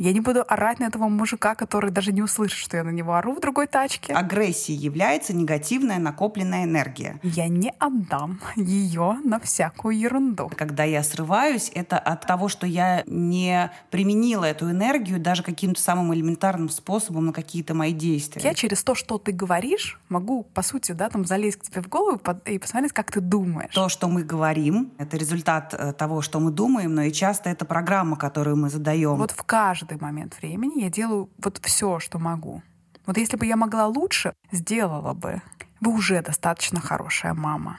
Я не буду орать на этого мужика, который даже не услышит, что я на него ору в другой тачке. Агрессией является негативная накопленная энергия. Я не отдам ее на всякую ерунду. Когда я срываюсь, это от того, что я не применила эту энергию даже каким-то самым элементарным способом на какие-то мои действия. Я через то, что ты говоришь, могу, по сути, да, там залезть к тебе в голову и посмотреть, как ты думаешь. То, что мы говорим, это результат э, того, что мы думаем, но и часто это программа, которую мы задаем. Вот в каждый момент времени я делаю вот все, что могу. Вот если бы я могла лучше, сделала бы. Вы уже достаточно хорошая мама.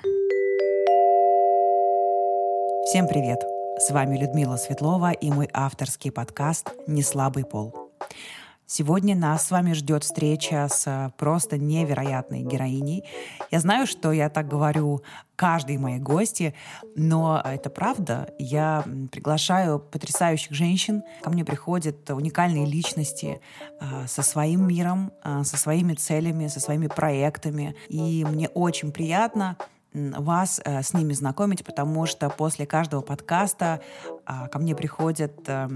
Всем привет! С вами Людмила Светлова и мой авторский подкаст «Неслабый пол». Сегодня нас с вами ждет встреча с э, просто невероятной героиней. Я знаю, что я так говорю каждой моей гости, но это правда. Я приглашаю потрясающих женщин. Ко мне приходят уникальные личности э, со своим миром, э, со своими целями, со своими проектами. И мне очень приятно вас э, с ними знакомить, потому что после каждого подкаста э, ко мне приходят э,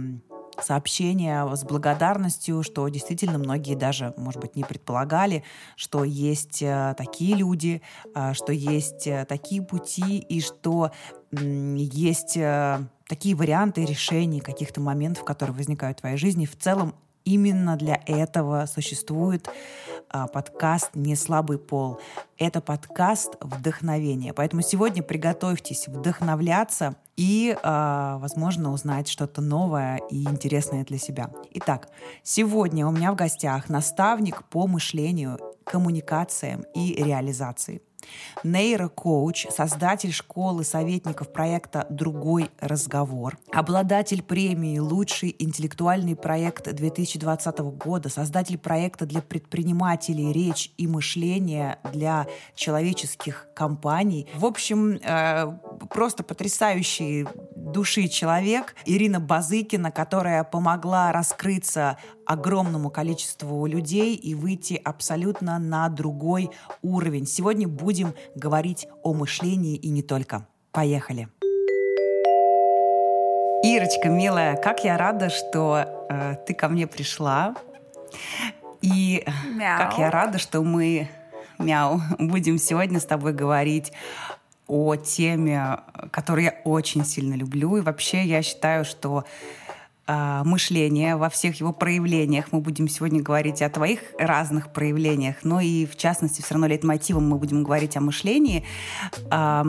сообщения с благодарностью, что действительно многие даже, может быть, не предполагали, что есть э, такие люди, э, что есть э, такие пути и что есть такие варианты решений каких-то моментов, которые возникают в твоей жизни. В целом именно для этого существует подкаст «Не слабый пол». Это подкаст вдохновения. Поэтому сегодня приготовьтесь вдохновляться и, а, возможно, узнать что-то новое и интересное для себя. Итак, сегодня у меня в гостях наставник по мышлению, коммуникациям и реализации – нейрокоуч, создатель школы советников проекта «Другой разговор», обладатель премии «Лучший интеллектуальный проект 2020 года», создатель проекта для предпринимателей «Речь и мышление для человеческих компаний». В общем, э, просто потрясающий души человек Ирина Базыкина, которая помогла раскрыться огромному количеству людей и выйти абсолютно на другой уровень. Сегодня будем говорить о мышлении и не только. Поехали! Ирочка, милая, как я рада, что э, ты ко мне пришла. И мяу. как я рада, что мы, мяу, будем сегодня с тобой говорить о теме, которую я очень сильно люблю. И вообще я считаю, что э, мышление во всех его проявлениях, мы будем сегодня говорить о твоих разных проявлениях, но и в частности все равно лейтмотивом мы будем говорить о мышлении, э,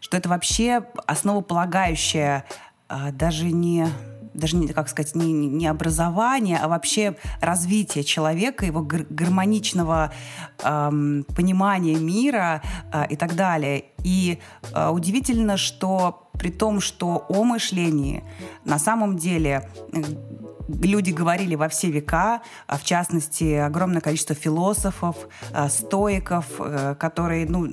что это вообще основополагающее э, даже не даже не, как сказать, не, не образование, а вообще развитие человека, его гармоничного эм, понимания мира э, и так далее. И э, удивительно, что при том, что о мышлении на самом деле люди говорили во все века, а в частности, огромное количество философов, э, стоиков, э, которые, ну,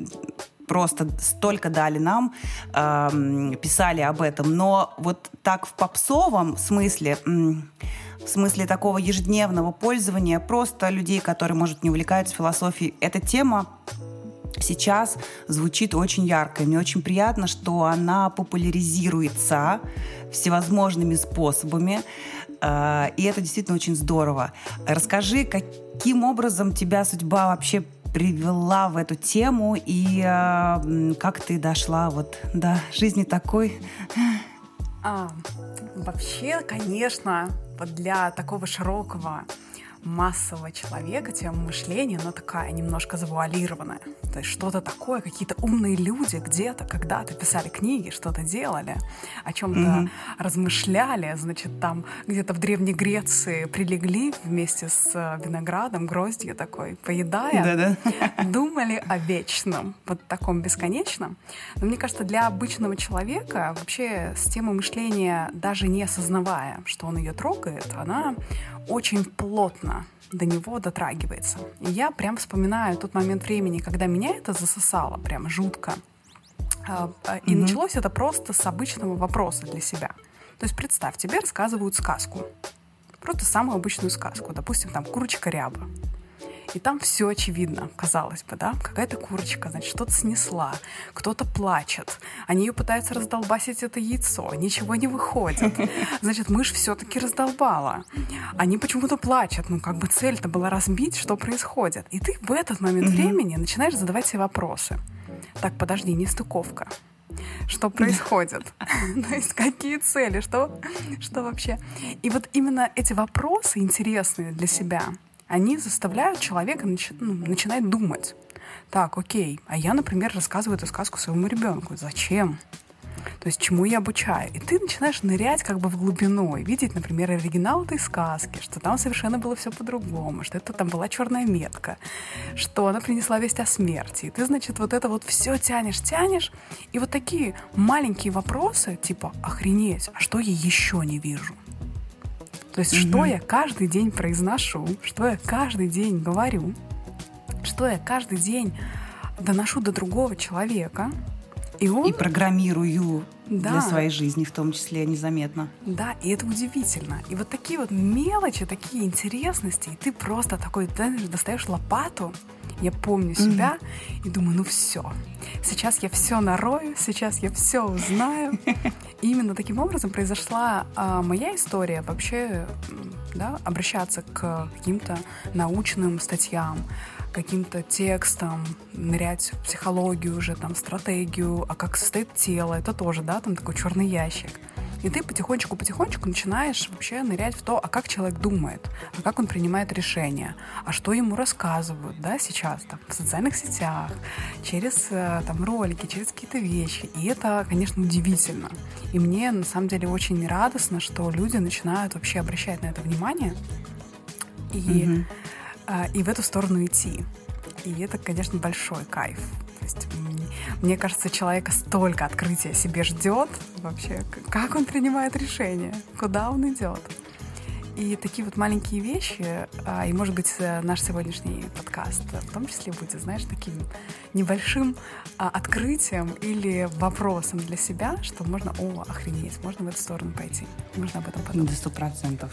просто столько дали нам, э, писали об этом. Но вот так в попсовом смысле, в смысле такого ежедневного пользования, просто людей, которые, может, не увлекаются философией, эта тема сейчас звучит очень ярко. И мне очень приятно, что она популяризируется всевозможными способами. Э, и это действительно очень здорово. Расскажи, каким образом тебя судьба вообще привела в эту тему и э, как ты дошла вот до жизни такой? А, вообще, конечно, для такого широкого массового человека, тема мышления, она такая немножко завуалированная. То есть что-то такое, какие-то умные люди где-то когда-то писали книги, что-то делали, о чем-то mm-hmm. размышляли, значит, там где-то в Древней Греции прилегли вместе с э, виноградом, гроздью такой, поедая, Да-да. думали о вечном, вот таком бесконечном. Но мне кажется, для обычного человека вообще с темой мышления, даже не осознавая, что он ее трогает, она очень плотно до него дотрагивается. И я прям вспоминаю тот момент времени, когда меня это засосало прям жутко. А, а, и mm-hmm. началось это просто с обычного вопроса для себя. То есть представь, тебе рассказывают сказку. Просто самую обычную сказку. Допустим, там «Курочка ряба». И там все очевидно, казалось бы, да? Какая-то курочка, значит, что-то снесла, кто-то плачет, они ее пытаются раздолбасить это яйцо, ничего не выходит. Значит, мышь все-таки раздолбала. Они почему-то плачут, ну как бы цель-то была разбить, что происходит. И ты в этот момент времени начинаешь задавать себе вопросы. Так, подожди, не стыковка что происходит, то есть какие цели, что, что вообще. И вот именно эти вопросы интересные для себя, они заставляют человека начи- ну, начинать думать. Так, окей, а я, например, рассказываю эту сказку своему ребенку. Зачем? То есть чему я обучаю. И ты начинаешь нырять как бы в глубину и видеть, например, оригинал этой сказки, что там совершенно было все по-другому, что это там была черная метка, что она принесла весть о смерти. И ты, значит, вот это вот все тянешь, тянешь. И вот такие маленькие вопросы, типа, охренеть, а что я еще не вижу? То есть, mm-hmm. что я каждый день произношу, что я каждый день говорю, что я каждый день доношу до другого человека, и, он... и программирую да. для своей жизни, в том числе незаметно. Да, и это удивительно. И вот такие вот мелочи, такие интересности, и ты просто такой знаешь, достаешь лопату. Я помню себя mm-hmm. и думаю, ну все, сейчас я все нарою, сейчас я все узнаю. И именно таким образом произошла а, моя история вообще, да, обращаться к каким-то научным статьям, каким-то текстом, нырять в психологию уже, там, стратегию, а как состоит тело, это тоже, да, там такой черный ящик. И ты потихонечку-потихонечку начинаешь вообще нырять в то, а как человек думает, а как он принимает решения, а что ему рассказывают, да, сейчас, там, в социальных сетях, через, э, там, ролики, через какие-то вещи. И это, конечно, удивительно. И мне, на самом деле, очень радостно, что люди начинают вообще обращать на это внимание. И mm-hmm и в эту сторону идти. И это, конечно, большой кайф. То есть, мне кажется, человека столько открытия себе ждет вообще, как он принимает решение, куда он идет. И такие вот маленькие вещи, а, и, может быть, э, наш сегодняшний подкаст в том числе будет, знаешь, таким небольшим а, открытием или вопросом для себя, что можно, о, охренеть, можно в эту сторону пойти, можно об этом подумать. До сто процентов.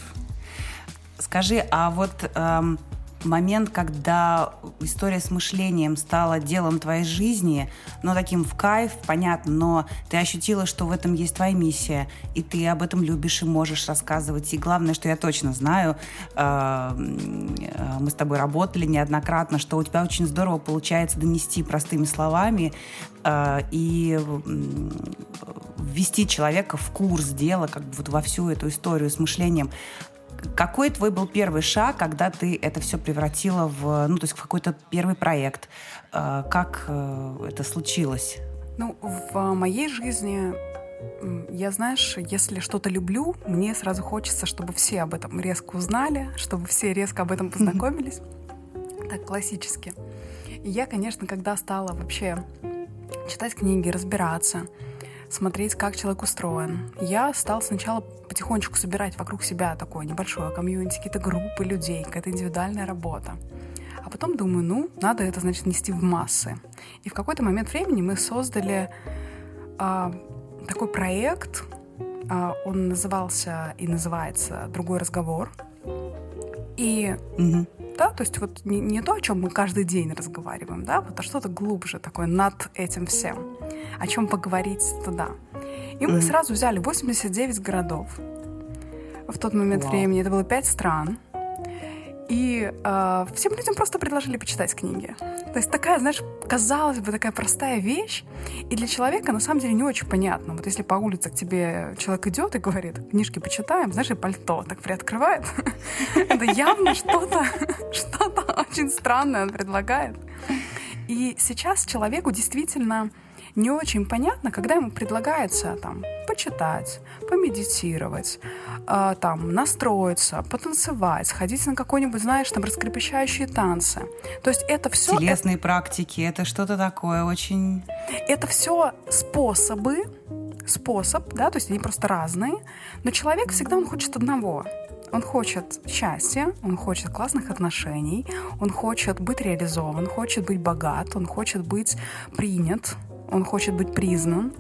Скажи, а вот эм, момент, когда история с мышлением стала делом твоей жизни, но таким в кайф, понятно, но ты ощутила, что в этом есть твоя миссия, и ты об этом любишь и можешь рассказывать. И главное, что я точно знаю, э, э, мы с тобой работали неоднократно, что у тебя очень здорово получается донести простыми словами э, и ввести человека в курс дела, как бы вот во всю эту историю с мышлением. Какой твой был первый шаг, когда ты это все превратила в, ну, то есть в какой-то первый проект? Э, как э, это случилось? Ну, в моей жизни я, знаешь, если что-то люблю, мне сразу хочется, чтобы все об этом резко узнали, чтобы все резко об этом познакомились. Так, классически. И я, конечно, когда стала вообще читать книги, разбираться, смотреть, как человек устроен. Я стал сначала потихонечку собирать вокруг себя такое небольшое комьюнити, какие-то группы людей, какая-то индивидуальная работа. А потом думаю, ну, надо это, значит, нести в массы. И в какой-то момент времени мы создали а, такой проект, а, он назывался и называется «Другой разговор». И угу. Да, то есть вот не, не то, о чем мы каждый день разговариваем, да, вот, а что-то глубже такое над этим всем о чем поговорить туда. И мы mm-hmm. сразу взяли 89 городов. В тот момент wow. времени это было 5 стран. И э, всем людям просто предложили почитать книги. То есть такая, знаешь, казалось бы, такая простая вещь, и для человека на самом деле не очень понятно. Вот если по улице к тебе человек идет и говорит, книжки почитаем, знаешь, и пальто так приоткрывает, это явно что-то, что-то очень странное он предлагает. И сейчас человеку действительно не очень понятно, когда ему предлагается там почитать, помедитировать, э, там настроиться, потанцевать, сходить на какой-нибудь, знаешь, там раскрепощающие танцы. То есть это все... Телесные это... практики, это что-то такое очень... Это все способы, способ, да, то есть они просто разные, но человек всегда он хочет одного. Он хочет счастья, он хочет классных отношений, он хочет быть реализован, хочет быть богат, он хочет быть принят, он хочет быть признан.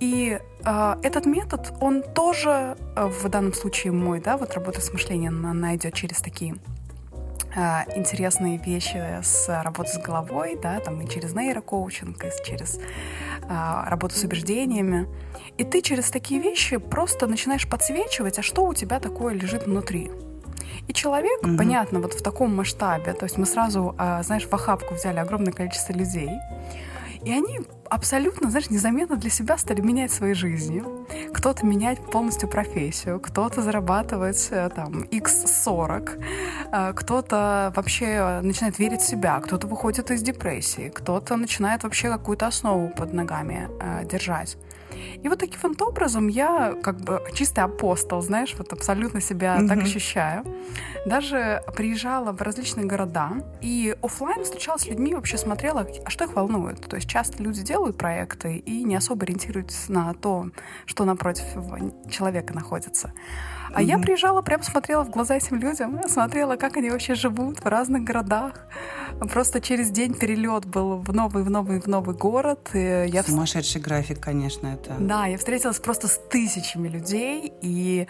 И э, этот метод, он тоже, э, в данном случае мой, да, вот работа с мышлением, она идет через такие э, интересные вещи с работой с головой, да, там и через нейрокоучинг, и через э, работу с убеждениями. И ты через такие вещи просто начинаешь подсвечивать, а что у тебя такое лежит внутри. И человек, mm-hmm. понятно, вот в таком масштабе, то есть мы сразу, э, знаешь, в охапку взяли огромное количество людей, и они абсолютно, знаешь, незаметно для себя стали менять свои жизни. Кто-то менять полностью профессию, кто-то зарабатывать э, там x40, э, кто-то вообще начинает верить в себя, кто-то выходит из депрессии, кто-то начинает вообще какую-то основу под ногами э, держать. И вот таким вот образом я как бы чистый апостол, знаешь, вот абсолютно себя mm-hmm. так ощущаю. Даже приезжала в различные города и офлайн встречалась с людьми, вообще смотрела, а что их волнует. То есть часто люди делают проекты и не особо ориентируются на то, что напротив человека находится. А mm-hmm. я приезжала, прям смотрела в глаза этим людям, смотрела, как они вообще живут в разных городах. Просто через день перелет был в новый, в новый, в новый город. И я Сумасшедший график, конечно, это. Да, я встретилась просто с тысячами людей, и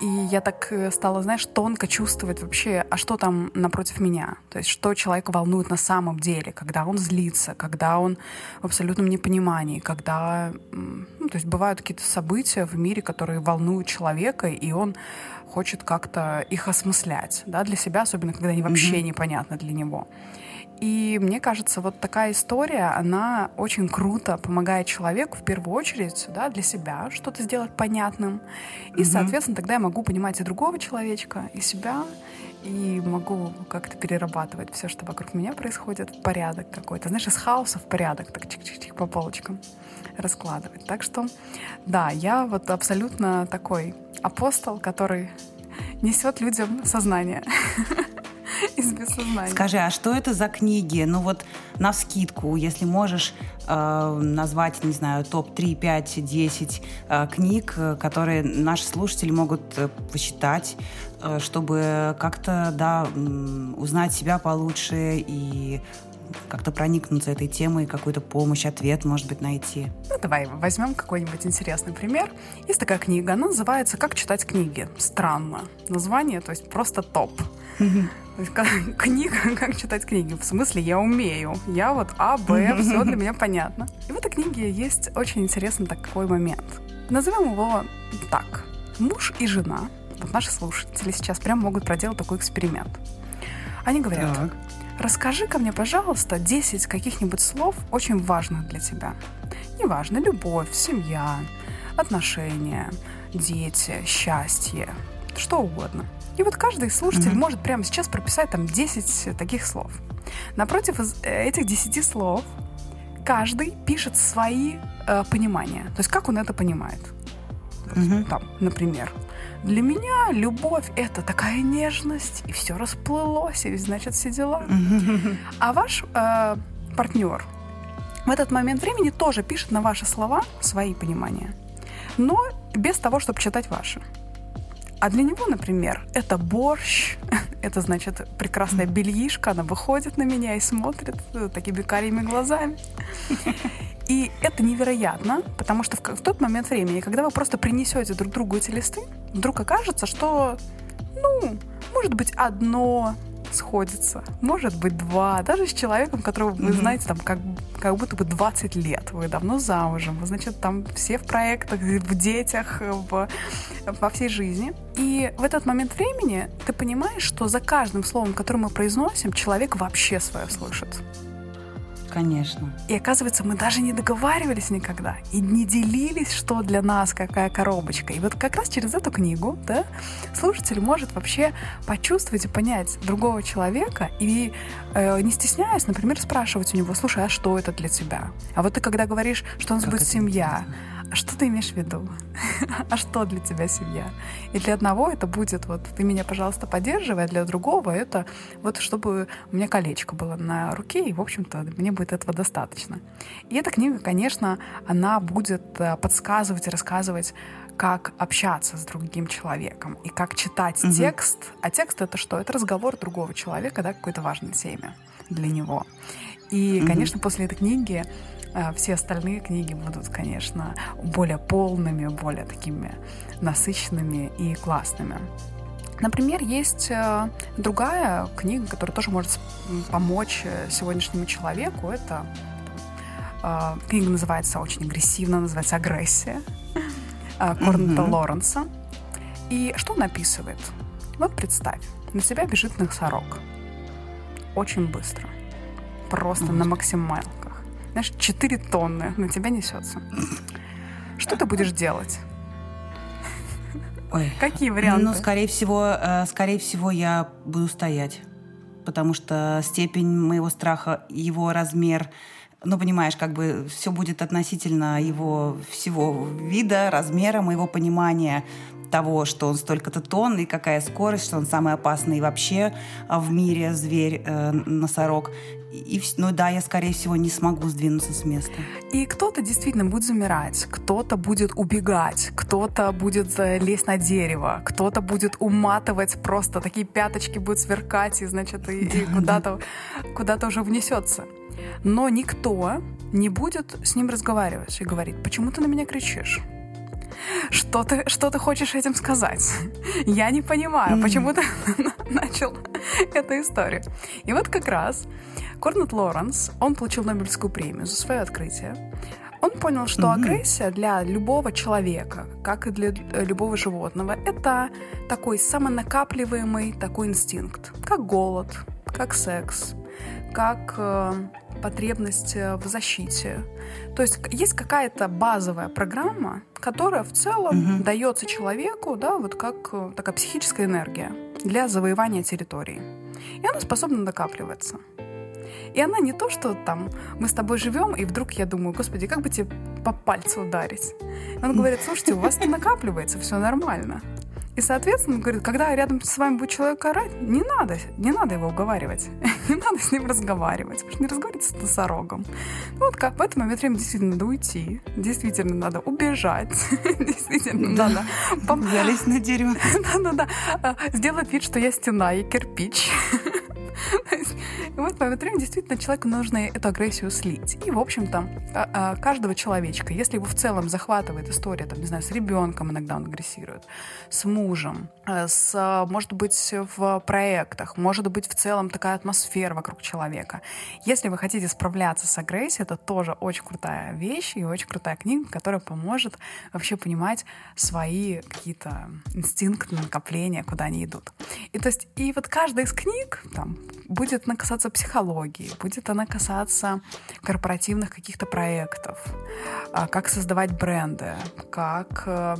и я так э, стала, знаешь, тонко чувствовать вообще, а что там напротив меня. То есть что человека волнует на самом деле, когда он злится, когда он в абсолютном непонимании, когда... Ну, то есть бывают какие-то события в мире, которые волнуют человека, и он хочет как-то их осмыслять, да, для себя, особенно когда они вообще mm-hmm. непонятны для него. И мне кажется, вот такая история, она очень круто помогает человеку в первую очередь да, для себя что-то сделать понятным. И, угу. соответственно, тогда я могу понимать и другого человечка, и себя, и могу как-то перерабатывать все, что вокруг меня происходит, в порядок какой-то. Знаешь, из хаоса в порядок, так чик-чик-чик по полочкам раскладывать. Так что, да, я вот абсолютно такой апостол, который несет людям сознание. из бессознания. Скажи, а что это за книги? Ну вот на скидку, если можешь э, назвать, не знаю, топ-3, 5, 10 э, книг, которые наши слушатели могут э, посчитать, э, чтобы как-то, да, узнать себя получше и как-то проникнуться этой темой, какую-то помощь, ответ, может быть, найти. Ну, давай возьмем какой-нибудь интересный пример. Есть такая книга, она называется «Как читать книги». Странно. Название, то есть просто топ. Книга, как читать книги. В смысле, я умею. Я вот А, Б, все для меня понятно. И в этой книге есть очень интересный такой момент. Назовем его так. Муж и жена, вот наши слушатели сейчас прям могут проделать такой эксперимент. Они говорят, так. расскажи ко мне, пожалуйста, 10 каких-нибудь слов очень важных для тебя. Неважно, любовь, семья, отношения, дети, счастье, что угодно – и вот каждый слушатель mm-hmm. может прямо сейчас прописать там 10 таких слов. Напротив э, этих 10 слов каждый пишет свои э, понимания. То есть как он это понимает. mm-hmm. Там, например, для меня любовь это такая нежность, и все расплылось, и значит все дела. Mm-hmm. А ваш э, партнер в этот момент времени тоже пишет на ваши слова свои понимания, но без того, чтобы читать ваши. А для него, например, это борщ, это значит прекрасная бельишка, она выходит на меня и смотрит э, такими карими глазами. И это невероятно, потому что в, в тот момент времени, когда вы просто принесете друг другу эти листы, вдруг окажется, что, ну, может быть, одно сходится. Может быть, два. Даже с человеком, которого вы mm-hmm. знаете, там, как, как будто бы 20 лет. Вы давно замужем. Вы, значит, там все в проектах, в детях, в, во всей жизни. И в этот момент времени ты понимаешь, что за каждым словом, которое мы произносим, человек вообще свое слышит. Конечно. И оказывается, мы даже не договаривались никогда и не делились, что для нас какая коробочка. И вот как раз через эту книгу да, слушатель может вообще почувствовать и понять другого человека и э, не стесняясь, например, спрашивать у него, слушай, а что это для тебя? А вот ты когда говоришь, что у нас как будет семья, интересно? А что ты имеешь в виду? а что для тебя семья? И для одного это будет вот ты меня, пожалуйста, поддерживай, а для другого это вот чтобы у меня колечко было на руке, и, в общем-то, мне будет этого достаточно. И эта книга, конечно, она будет э, подсказывать и рассказывать, как общаться с другим человеком и как читать угу. текст. А текст это что? Это разговор другого человека, да, какой-то важной теме для него. И, угу. конечно, после этой книги все остальные книги будут, конечно, более полными, более такими насыщенными и классными. Например, есть э, другая книга, которая тоже может помочь э, сегодняшнему человеку. Это э, книга называется очень агрессивно, называется «Агрессия» Корнета mm-hmm. Лоренса. И что он описывает? Вот представь, на тебя бежит носорог. Очень быстро. Просто mm-hmm. на максималках. Знаешь, 4 тонны на тебя несется. Что ты будешь делать? Ой. Какие варианты? Ну, скорее всего, э, скорее всего, я буду стоять. Потому что степень моего страха, его размер, ну, понимаешь, как бы все будет относительно его всего вида, размера, моего понимания того, что он столько-то тонн и какая скорость, что он самый опасный вообще а, в мире зверь, э, носорог. И, ну да, я, скорее всего, не смогу сдвинуться с места. И кто-то действительно будет замирать, кто-то будет убегать, кто-то будет э, лезть на дерево, кто-то будет уматывать просто, такие пяточки будут сверкать, и, значит, и, и куда-то куда уже внесется. Но никто не будет с ним разговаривать и говорить, почему ты на меня кричишь? Что ты, что ты хочешь этим сказать? Я не понимаю, почему ты начал эту историю. И вот как раз Корнет Лоренс, он получил Нобелевскую премию за свое открытие. Он понял, что mm-hmm. агрессия для любого человека, как и для э, любого животного, это такой самонакапливаемый такой инстинкт, как голод, как секс, как э, потребность э, в защите. То есть есть какая-то базовая программа, которая в целом угу. дается человеку, да, вот как э, такая психическая энергия для завоевания территории. И она способна накапливаться. И она не то, что там мы с тобой живем, и вдруг я думаю, господи, как бы тебе по пальцу ударить? Он говорит, слушайте, у вас накапливается, все нормально. И, соответственно, говорит, когда рядом с вами будет человек орать, не надо, не надо его уговаривать, не надо с ним разговаривать, потому что не разговаривать с носорогом. Ну, вот как в этот момент времени действительно надо уйти, действительно надо убежать, действительно да. надо... Залезть на дерево. Да-да-да. А, сделать вид, что я стена и кирпич. И вот по это время действительно человеку нужно эту агрессию слить. И, в общем-то, а, а, каждого человечка, если его в целом захватывает история, там, не знаю, с ребенком иногда он агрессирует, с мужем, э, с, может быть, в проектах, может быть, в целом такая атмосфера вокруг человека. Если вы хотите справляться с агрессией, это тоже очень крутая вещь и очень крутая книга, которая поможет вообще понимать свои какие-то инстинкты, накопления, куда они идут. И то есть, и вот каждая из книг, там, будет она касаться психологии, будет она касаться корпоративных каких-то проектов, а, как создавать бренды, как э, а,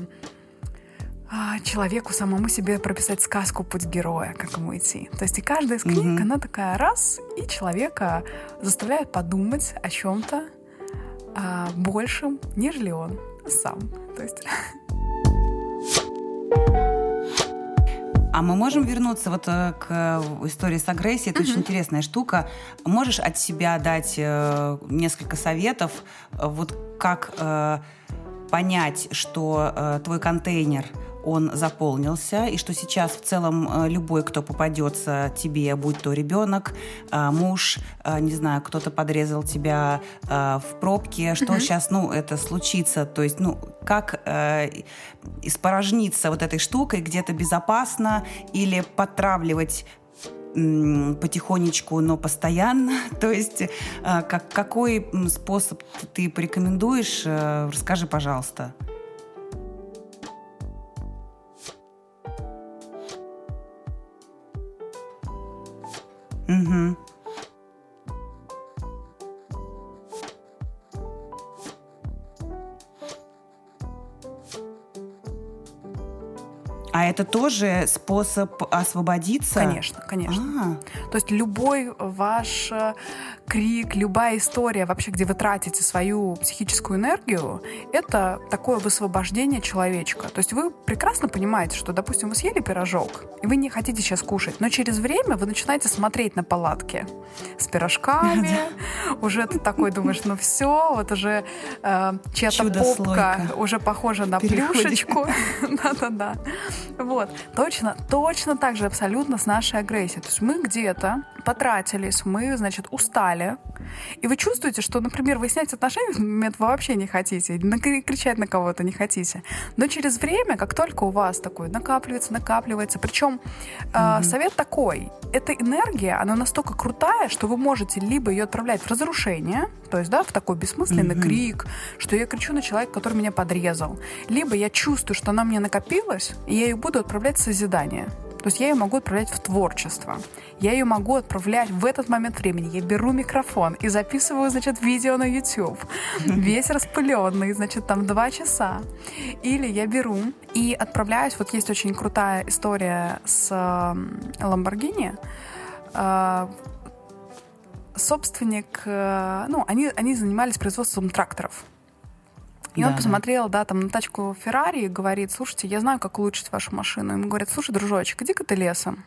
человеку самому себе прописать сказку «Путь героя», как ему идти. То есть и каждая из книг, mm-hmm. она такая раз, и человека заставляет подумать о чем-то а, большем, нежели он сам. То есть А мы можем вернуться вот э, к э, истории с агрессией. Это uh-huh. очень интересная штука. Можешь от себя дать э, несколько советов, вот как понять, что твой контейнер он заполнился, и что сейчас в целом э, любой, кто попадется тебе, будь то ребенок, э, муж, э, не знаю, кто-то подрезал тебя в пробке, что mm-hmm. сейчас, ну, это случится, то есть, ну, как э, испорожниться вот этой штукой где-то безопасно или потравливать потихонечку, но постоянно. То есть как, какой способ ты порекомендуешь? Расскажи, пожалуйста. Угу. А это тоже способ освободиться? Конечно, конечно. А. То есть любой ваш э, крик, любая история вообще, где вы тратите свою психическую энергию, это такое высвобождение человечка. То есть вы прекрасно понимаете, что, допустим, вы съели пирожок, и вы не хотите сейчас кушать, но через время вы начинаете смотреть на палатки с пирожками, уже ты такой думаешь, ну все, вот уже э, чья-то попка уже похожа на плюшечку. Да-да-да. Вот, точно, точно так же абсолютно с нашей агрессией. То есть мы где-то потратились, мы, значит, устали, и вы чувствуете, что, например, выяснять отношения в этот момент вы вообще не хотите, кричать на кого-то не хотите. Но через время, как только у вас такое накапливается, накапливается, причем mm-hmm. э, совет такой, эта энергия, она настолько крутая, что вы можете либо ее отправлять в разрушение, то есть, да, в такой бессмысленный mm-hmm. крик, что я кричу на человека, который меня подрезал, либо я чувствую, что она мне накопилась, и я ее буду отправлять в созидание. То есть я ее могу отправлять в творчество. Я ее могу отправлять в этот момент времени. Я беру микрофон и записываю, значит, видео на YouTube. Весь распыленный, значит, там два часа. Или я беру и отправляюсь. Вот есть очень крутая история с а, собственник, э, ну, они, они занимались производством тракторов. И да, он посмотрел, да. да, там на тачку Феррари и говорит, слушайте, я знаю, как улучшить вашу машину. Ему говорят, слушай, дружочек, иди-ка ты лесом.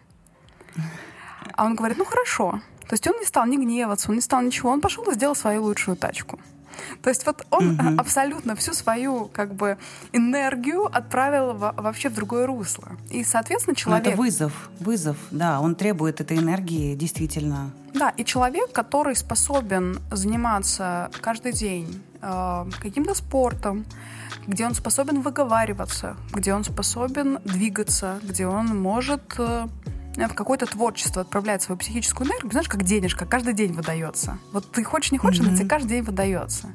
А он говорит, ну хорошо. То есть он не стал ни гневаться, он не стал ничего. Он пошел и сделал свою лучшую тачку. То есть вот он угу. абсолютно всю свою как бы энергию отправил в, вообще в другое русло. И, соответственно, человек... Но это вызов, вызов, да, он требует этой энергии действительно. Да, и человек, который способен заниматься каждый день каким-то спортом, где он способен выговариваться, где он способен двигаться, где он может э, в какое-то творчество отправлять свою психическую энергию, знаешь, как денежка, каждый день выдается. Вот ты хочешь, не хочешь, mm-hmm. она тебе каждый день выдается.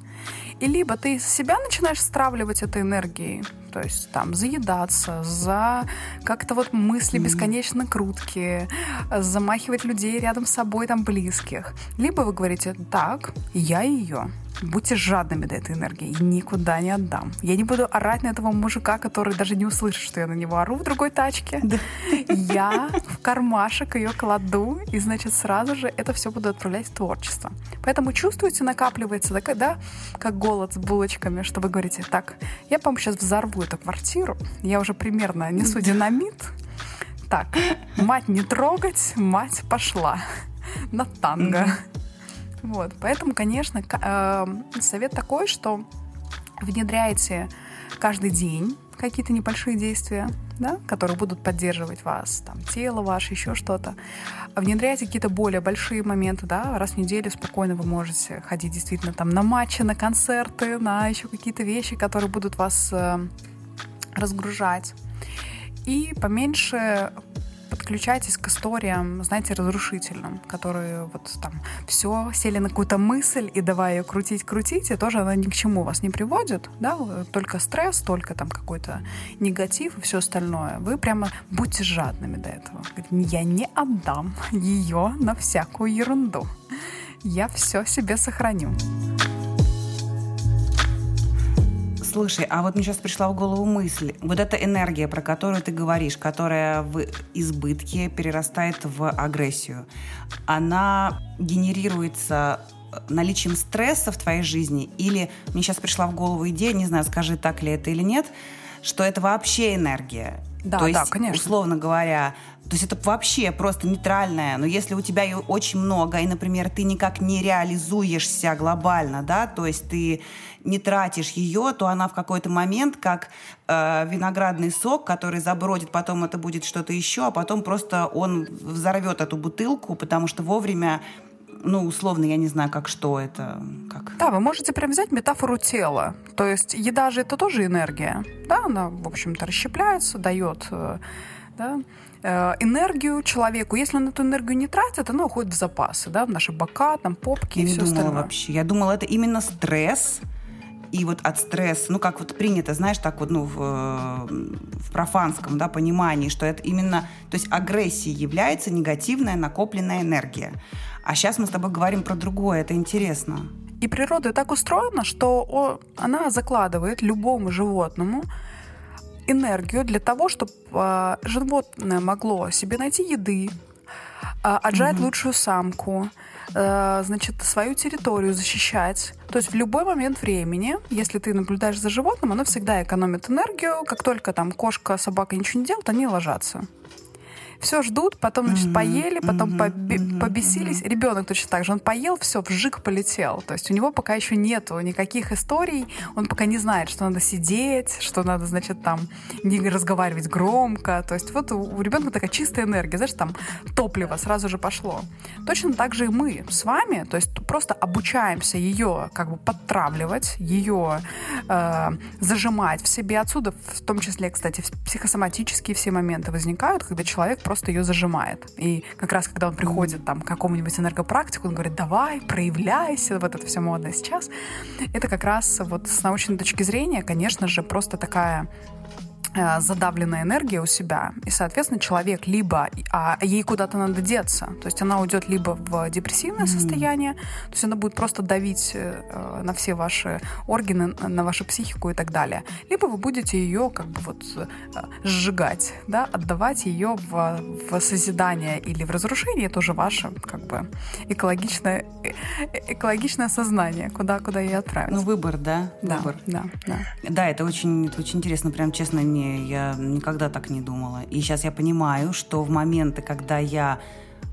И либо ты себя начинаешь стравливать этой энергией, то есть там заедаться, за как-то вот мысли mm-hmm. бесконечно круткие, замахивать людей рядом с собой, там близких. Либо вы говорите, так, я ее, будьте жадными до этой энергии. Я никуда не отдам. Я не буду орать на этого мужика, который даже не услышит, что я на него ору в другой тачке. Да. Я в кармашек ее кладу, и, значит, сразу же это все буду отправлять в творчество. Поэтому чувствуете, накапливается да, как голод с булочками, что вы говорите, так, я, по-моему, сейчас взорву эту квартиру, я уже примерно несу динамит, так, мать не трогать, мать пошла на танго. Вот, поэтому, конечно, э, совет такой, что внедряйте каждый день какие-то небольшие действия, да, которые будут поддерживать вас, там, тело ваше, еще что-то. Внедряйте какие-то более большие моменты, да, раз в неделю спокойно вы можете ходить действительно там на матчи, на концерты, на еще какие-то вещи, которые будут вас э, разгружать. И поменьше подключайтесь к историям, знаете, разрушительным, которые вот там все сели на какую-то мысль и давай ее крутить, крутить, и тоже она ни к чему вас не приводит, да, только стресс, только там какой-то негатив и все остальное. Вы прямо будьте жадными до этого. Я не отдам ее на всякую ерунду. Я все себе сохраню. Слушай, а вот мне сейчас пришла в голову мысль. Вот эта энергия, про которую ты говоришь, которая в избытке перерастает в агрессию, она генерируется наличием стресса в твоей жизни? Или мне сейчас пришла в голову идея, не знаю, скажи, так ли это или нет, что это вообще энергия? Да, То есть, да, конечно. условно говоря, то есть это вообще просто нейтральное. Но если у тебя ее очень много, и, например, ты никак не реализуешься глобально, да, то есть ты не тратишь ее, то она в какой-то момент как э, виноградный сок, который забродит, потом это будет что-то еще, а потом просто он взорвет эту бутылку, потому что вовремя ну, условно, я не знаю, как что это. Как... Да, вы можете прям взять метафору тела. То есть еда же это тоже энергия. Да, она, в общем-то, расщепляется, дает э, да, э, энергию человеку. Если он эту энергию не тратит, она уходит в запасы, да, в наши бока, там, попки я и все думала остальное. вообще. Я думала, это именно стресс, и вот от стресса, ну, как вот принято, знаешь, так вот, ну, в, в профанском, да, понимании, что это именно, то есть агрессия является негативная накопленная энергия. А сейчас мы с тобой говорим про другое, это интересно. И природа так устроена, что она закладывает любому животному энергию для того, чтобы э, животное могло себе найти еды, э, отжать mm-hmm. лучшую самку, э, значит, свою территорию защищать. То есть в любой момент времени, если ты наблюдаешь за животным, оно всегда экономит энергию. Как только там кошка, собака ничего не делают, они ложатся. Все ждут, потом, значит, поели, потом побесились. Ребенок точно так же. Он поел, все, вжик полетел. То есть у него пока еще нету никаких историй, он пока не знает, что надо сидеть, что надо, значит, там не разговаривать громко. То есть вот у ребенка такая чистая энергия, знаешь, там топливо сразу же пошло. Точно так же и мы с вами, то есть просто обучаемся ее как бы подтравливать, ее э, зажимать в себе. Отсюда, в том числе, кстати, психосоматические все моменты возникают, когда человек просто ее зажимает. И как раз, когда он приходит там, к какому-нибудь энергопрактику, он говорит, давай, проявляйся, вот это все модно сейчас. Это как раз вот с научной точки зрения, конечно же, просто такая задавленная энергия у себя, и, соответственно, человек либо а ей куда-то надо деться, то есть она уйдет либо в депрессивное mm-hmm. состояние, то есть она будет просто давить э, на все ваши органы, на вашу психику и так далее, либо вы будете ее как бы вот э, сжигать, да, отдавать ее в, в созидание или в разрушение, это уже ваше как бы экологичное, э, экологичное сознание, куда, куда ее отправить. Ну, выбор, да? Да, выбор. да, да. Да, это очень, это очень интересно, прям честно, не я никогда так не думала. И сейчас я понимаю, что в моменты, когда я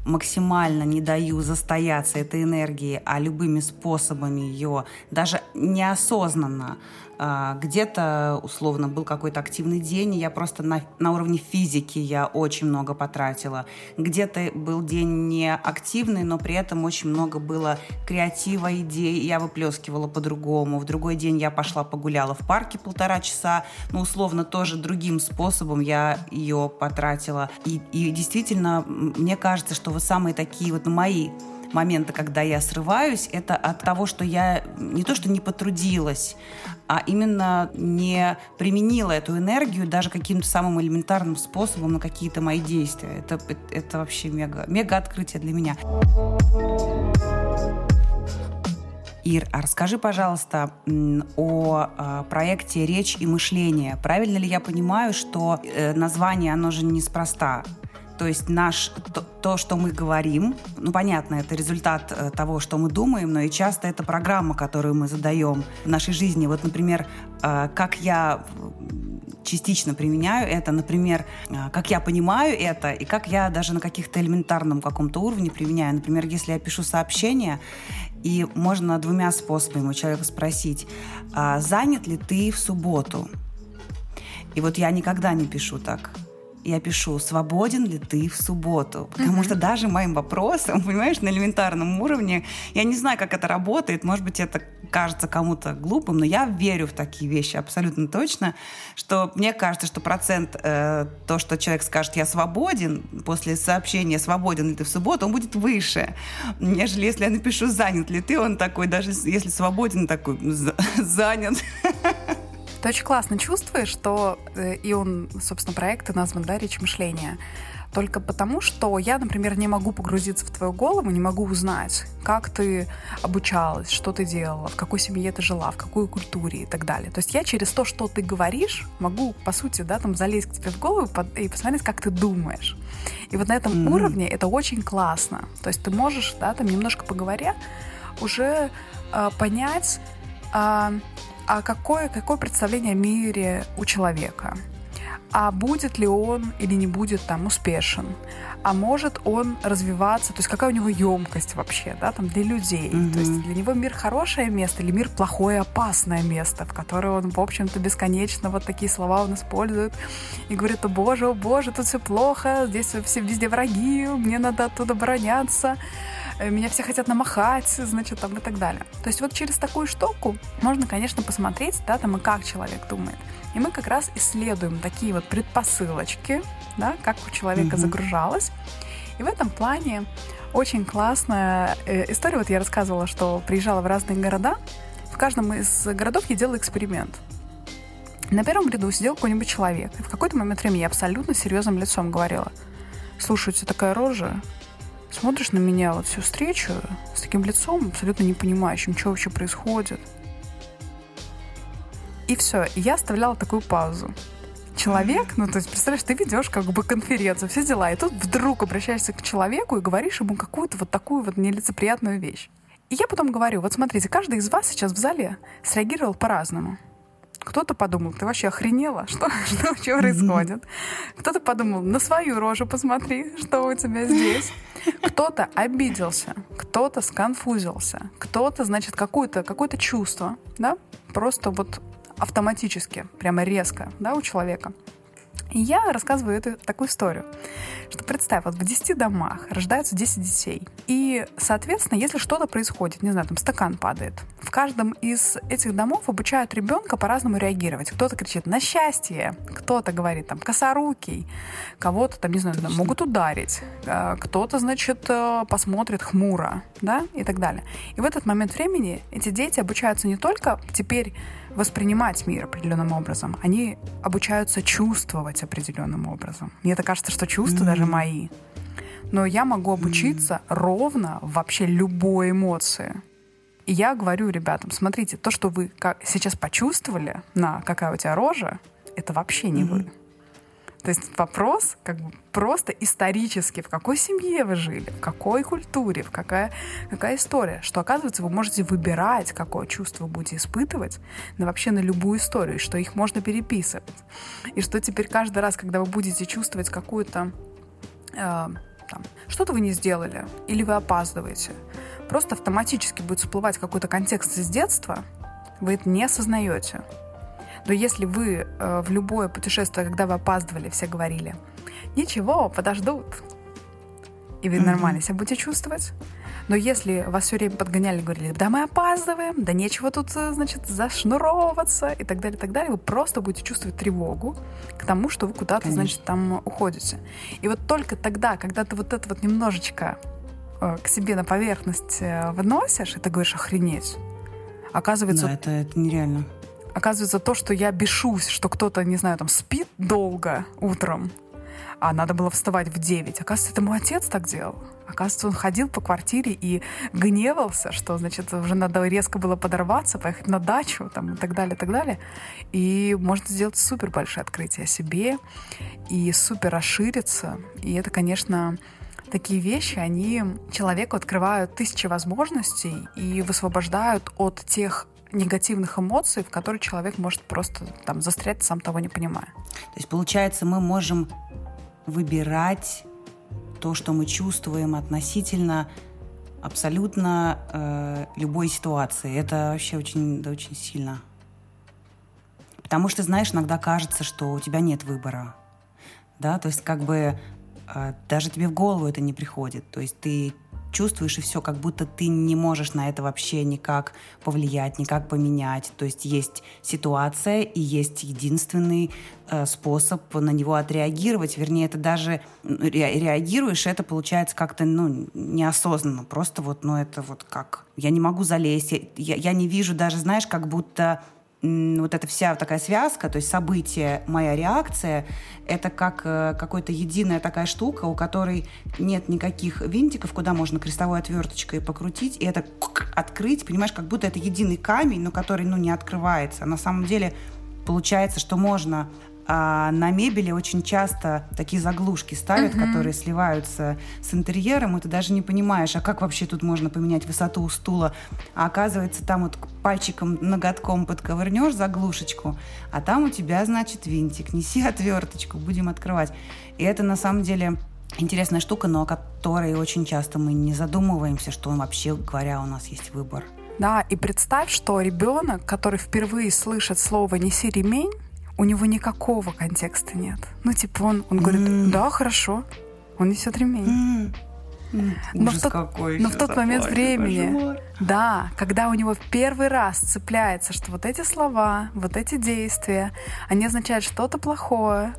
максимально не даю застояться этой энергии, а любыми способами ее, даже неосознанно, где-то, условно, был какой-то активный день, и я просто на, на уровне физики я очень много потратила. Где-то был день не активный, но при этом очень много было креатива, идей, я выплескивала по-другому. В другой день я пошла погуляла в парке полтора часа, ну, условно, тоже другим способом я ее потратила. И, и действительно, мне кажется, что вот самые такие вот ну, мои моменты, когда я срываюсь, это от того, что я не то, что не потрудилась, а именно не применила эту энергию даже каким-то самым элементарным способом на какие-то мои действия. Это, это вообще мега, мега открытие для меня. Ир, а расскажи, пожалуйста, о э, проекте «Речь и мышление». Правильно ли я понимаю, что э, название, оно же неспроста? То есть наш, то, то, что мы говорим, ну, понятно, это результат э, того, что мы думаем, но и часто это программа, которую мы задаем в нашей жизни. Вот, например, э, как я частично применяю это, например, э, как я понимаю это и как я даже на каких-то элементарном каком-то уровне применяю. Например, если я пишу сообщение, и можно двумя способами у человека спросить, а занят ли ты в субботу? И вот я никогда не пишу так я пишу, свободен ли ты в субботу? Потому mm-hmm. что даже моим вопросом, понимаешь, на элементарном уровне, я не знаю, как это работает, может быть, это кажется кому-то глупым, но я верю в такие вещи абсолютно точно, что мне кажется, что процент э, то, что человек скажет, я свободен, после сообщения, свободен ли ты в субботу, он будет выше, нежели если я напишу, занят ли ты, он такой, даже если свободен, такой, занят. Ты очень классно чувствуешь, что э, и он, собственно, проект назван, да, «Речь мышления», только потому, что я, например, не могу погрузиться в твою голову, не могу узнать, как ты обучалась, что ты делала, в какой семье ты жила, в какой культуре и так далее. То есть я через то, что ты говоришь, могу, по сути, да, там залезть к тебе в голову и посмотреть, как ты думаешь. И вот на этом mm-hmm. уровне это очень классно. То есть ты можешь, да, там немножко поговоря, уже э, понять, э, а какое, какое представление о мире у человека? А будет ли он или не будет там успешен? А может он развиваться? То есть какая у него емкость вообще, да, там для людей? Mm-hmm. То есть для него мир хорошее место или мир плохое, опасное место, в которое он, в общем-то, бесконечно вот такие слова он использует и говорит, о боже, о боже, тут все плохо, здесь все везде враги, мне надо оттуда обороняться. Э, меня все хотят намахать, значит, там и так далее. То есть вот через такую штуку можно, конечно, посмотреть, да, там и как человек думает. И мы как раз исследуем такие вот предпосылочки, да, как у человека mm-hmm. загружалось. И в этом плане очень классная э, история. Вот я рассказывала, что приезжала в разные города. В каждом из городов я делала эксперимент. На первом ряду сидел какой-нибудь человек. И в какой-то момент времени я абсолютно серьезным лицом говорила, слушай, у тебя такая рожа, смотришь на меня вот всю встречу с таким лицом, абсолютно не понимающим, что вообще происходит. И все. Я оставляла такую паузу. Человек, ну, то есть, представляешь, ты ведешь как бы конференцию, все дела, и тут вдруг обращаешься к человеку и говоришь ему какую-то вот такую вот нелицеприятную вещь. И я потом говорю, вот смотрите, каждый из вас сейчас в зале среагировал по-разному. Кто-то подумал, ты вообще охренела? Что, что, что происходит? Кто-то подумал, на свою рожу посмотри, что у тебя здесь. Кто-то обиделся, кто-то сконфузился, кто-то, значит, какое-то какое чувство, да, просто вот автоматически, прямо резко, да, у человека. И я рассказываю эту такую историю, что представь, вот в 10 домах рождаются 10 детей. И, соответственно, если что-то происходит, не знаю, там стакан падает, в каждом из этих домов обучают ребенка по-разному реагировать. Кто-то кричит «на счастье», кто-то говорит там «косорукий», кого-то там, не знаю, там, могут ударить, э, кто-то, значит, э, посмотрит хмуро, да, и так далее. И в этот момент времени эти дети обучаются не только теперь воспринимать мир определенным образом, они обучаются чувствовать определенным образом. Мне так кажется, что чувства mm-hmm. даже мои. Но я могу обучиться mm-hmm. ровно вообще любой эмоции. И я говорю ребятам, смотрите, то, что вы сейчас почувствовали на какая у тебя рожа, это вообще не mm-hmm. вы. То есть вопрос как бы просто исторически, в какой семье вы жили, в какой культуре, в какая, какая история, что, оказывается, вы можете выбирать, какое чувство будете испытывать, на вообще на любую историю, что их можно переписывать. И что теперь каждый раз, когда вы будете чувствовать какую-то э, там, что-то вы не сделали, или вы опаздываете, просто автоматически будет всплывать какой-то контекст из детства, вы это не осознаете. Но если вы э, в любое путешествие, когда вы опаздывали, все говорили, ничего, подождут, и вы mm-hmm. нормально себя будете чувствовать. Но если вас все время подгоняли, говорили, да мы опаздываем, да нечего тут, э, значит, зашнуровываться и так далее, и так далее, вы просто будете чувствовать тревогу к тому, что вы куда-то, Конечно. значит, там уходите. И вот только тогда, когда ты вот это вот немножечко э, к себе на поверхность выносишь, и ты говоришь, охренеть. Оказывается... Да, это, это нереально. Оказывается, то, что я бешусь, что кто-то, не знаю, там спит долго утром, а надо было вставать в 9. Оказывается, это мой отец так делал. Оказывается, он ходил по квартире и гневался, что, значит, уже надо резко было подорваться, поехать на дачу там, и так далее, и так далее. И можно сделать супер большое открытие о себе и супер расшириться. И это, конечно, такие вещи, они человеку открывают тысячи возможностей и высвобождают от тех негативных эмоций, в которые человек может просто там застрять, сам того не понимая. То есть, получается, мы можем выбирать то, что мы чувствуем относительно абсолютно э, любой ситуации. Это вообще очень, да, очень сильно. Потому что, знаешь, иногда кажется, что у тебя нет выбора. Да, то есть как бы э, даже тебе в голову это не приходит. То есть ты чувствуешь, и все, как будто ты не можешь на это вообще никак повлиять, никак поменять. То есть есть ситуация и есть единственный э, способ на него отреагировать. Вернее, это даже ре, реагируешь, это получается как-то ну, неосознанно. Просто вот, ну это вот как... Я не могу залезть, я, я не вижу даже, знаешь, как будто вот эта вся такая связка, то есть событие, моя реакция, это как э, какая-то единая такая штука, у которой нет никаких винтиков, куда можно крестовой отверточкой покрутить, и это открыть, понимаешь, как будто это единый камень, но который, ну, не открывается. А на самом деле получается, что можно а на мебели очень часто такие заглушки ставят, uh-huh. которые сливаются с интерьером, и ты даже не понимаешь, а как вообще тут можно поменять высоту у стула. А оказывается, там вот пальчиком ноготком подковырнешь заглушечку, а там у тебя, значит, винтик. Неси отверточку, будем открывать. И это на самом деле интересная штука, но о которой очень часто мы не задумываемся, что вообще говоря у нас есть выбор. Да, и представь, что ребенок, который впервые слышит слово «неси ремень», у него никакого контекста нет. Ну, типа, он, он говорит, mm. да, хорошо, он несет ремень. Mm. Но, в тот, какой но в тот момент времени, кошмар. да, когда у него в первый раз цепляется, что вот эти слова, вот эти действия, они означают что-то плохое,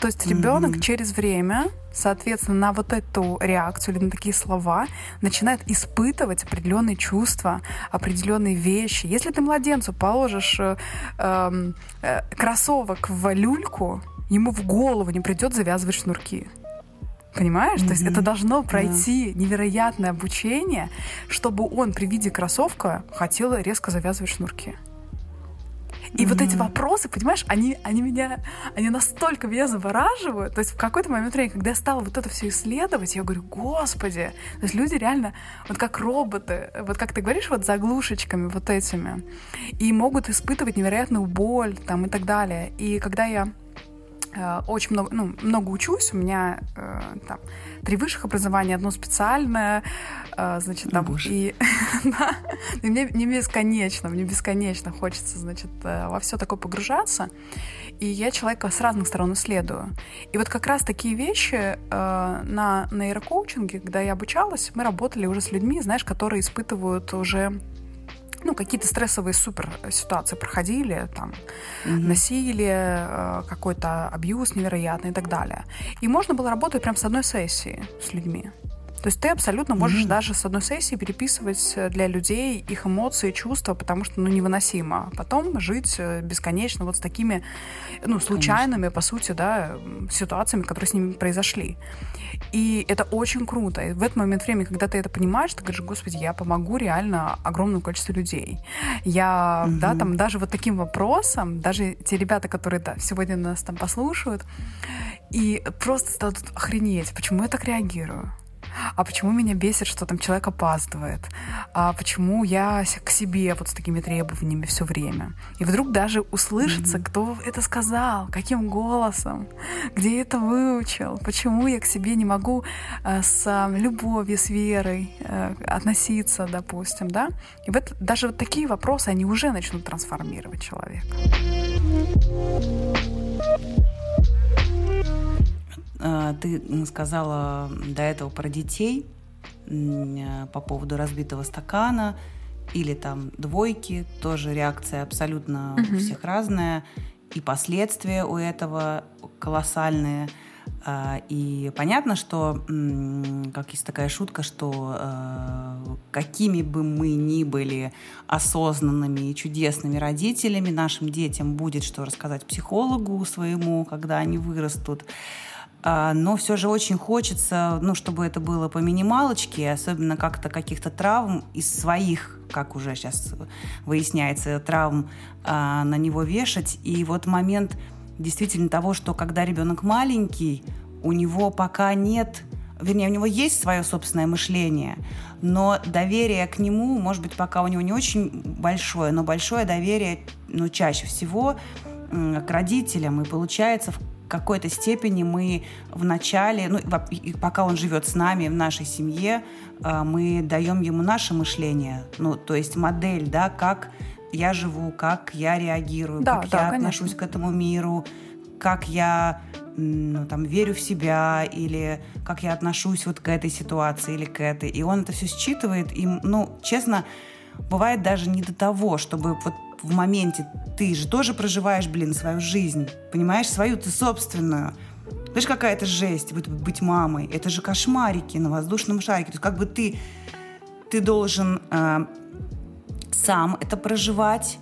то есть ребенок mm-hmm. через время, соответственно, на вот эту реакцию или на такие слова начинает испытывать определенные чувства, определенные вещи. Если ты младенцу положишь э, эм, э, кроссовок в люльку, ему в голову не придет завязывать шнурки. Понимаешь? Mm-hmm. То есть это должно пройти yeah. невероятное обучение, чтобы он при виде кроссовка хотел резко завязывать шнурки. И mm-hmm. вот эти вопросы, понимаешь, они, они меня, они настолько меня завораживают. То есть в какой-то момент времени, когда я стала вот это все исследовать, я говорю, господи, то есть люди реально вот как роботы, вот как ты говоришь, вот заглушечками вот этими, и могут испытывать невероятную боль там и так далее. И когда я очень много, ну, много учусь. У меня э, там три высших образования, одно специальное, э, значит, там Боже. и, да, и мне не бесконечно, мне бесконечно хочется, значит, э, во все такое погружаться. И я человека с разных сторон исследую. И вот как раз такие вещи э, на нейрокоучинге, когда я обучалась, мы работали уже с людьми, знаешь, которые испытывают уже ну, какие-то стрессовые супер ситуации проходили, там, mm-hmm. насилие, э, какой-то абьюз невероятный и так далее. И можно было работать прям с одной сессии с людьми. То есть ты абсолютно можешь mm-hmm. даже с одной сессии переписывать э, для людей их эмоции, чувства, потому что ну, невыносимо. Потом жить э, бесконечно вот с такими ну, случайными, Конечно. по сути, да, ситуациями, которые с ними произошли. И это очень круто. И в этот момент времени, когда ты это понимаешь, ты говоришь, господи, я помогу реально огромному количеству людей. Я, mm-hmm. да, там даже вот таким вопросом, даже те ребята, которые да, сегодня нас там послушают, и просто станут охренеть, почему я так реагирую а почему меня бесит, что там человек опаздывает, а почему я к себе вот с такими требованиями все время. И вдруг даже услышится, mm-hmm. кто это сказал, каким голосом, где это выучил, почему я к себе не могу э, с любовью, с верой э, относиться, допустим, да. И вот даже вот такие вопросы, они уже начнут трансформировать человека. А, ты сказала до этого про детей по поводу разбитого стакана или там двойки, тоже реакция абсолютно угу. у всех разная, и последствия у этого колоссальные. А, и понятно, что, как есть такая шутка, что а, какими бы мы ни были осознанными и чудесными родителями, нашим детям будет что рассказать психологу своему, когда они вырастут. А, но все же очень хочется, ну, чтобы это было по минималочке, особенно как-то каких-то травм из своих, как уже сейчас выясняется, травм а, на него вешать. И вот момент действительно того, что когда ребенок маленький, у него пока нет, вернее, у него есть свое собственное мышление, но доверие к нему, может быть, пока у него не очень большое, но большое доверие, ну, чаще всего к родителям. И получается, в какой-то степени мы в начале, ну, пока он живет с нами, в нашей семье, а, мы даем ему наше мышление, ну, то есть модель, да, как я живу, как я реагирую, да, как да, я конечно. отношусь к этому миру, как я ну, там, верю в себя, или как я отношусь вот к этой ситуации или к этой. И он это все считывает, и, ну, честно, бывает даже не до того, чтобы вот в моменте ты же тоже проживаешь, блин, свою жизнь, понимаешь, свою ты собственную. Знаешь, какая это жесть, быть, быть мамой. Это же кошмарики на воздушном шарике. То есть как бы ты, ты должен э, сам это проживать,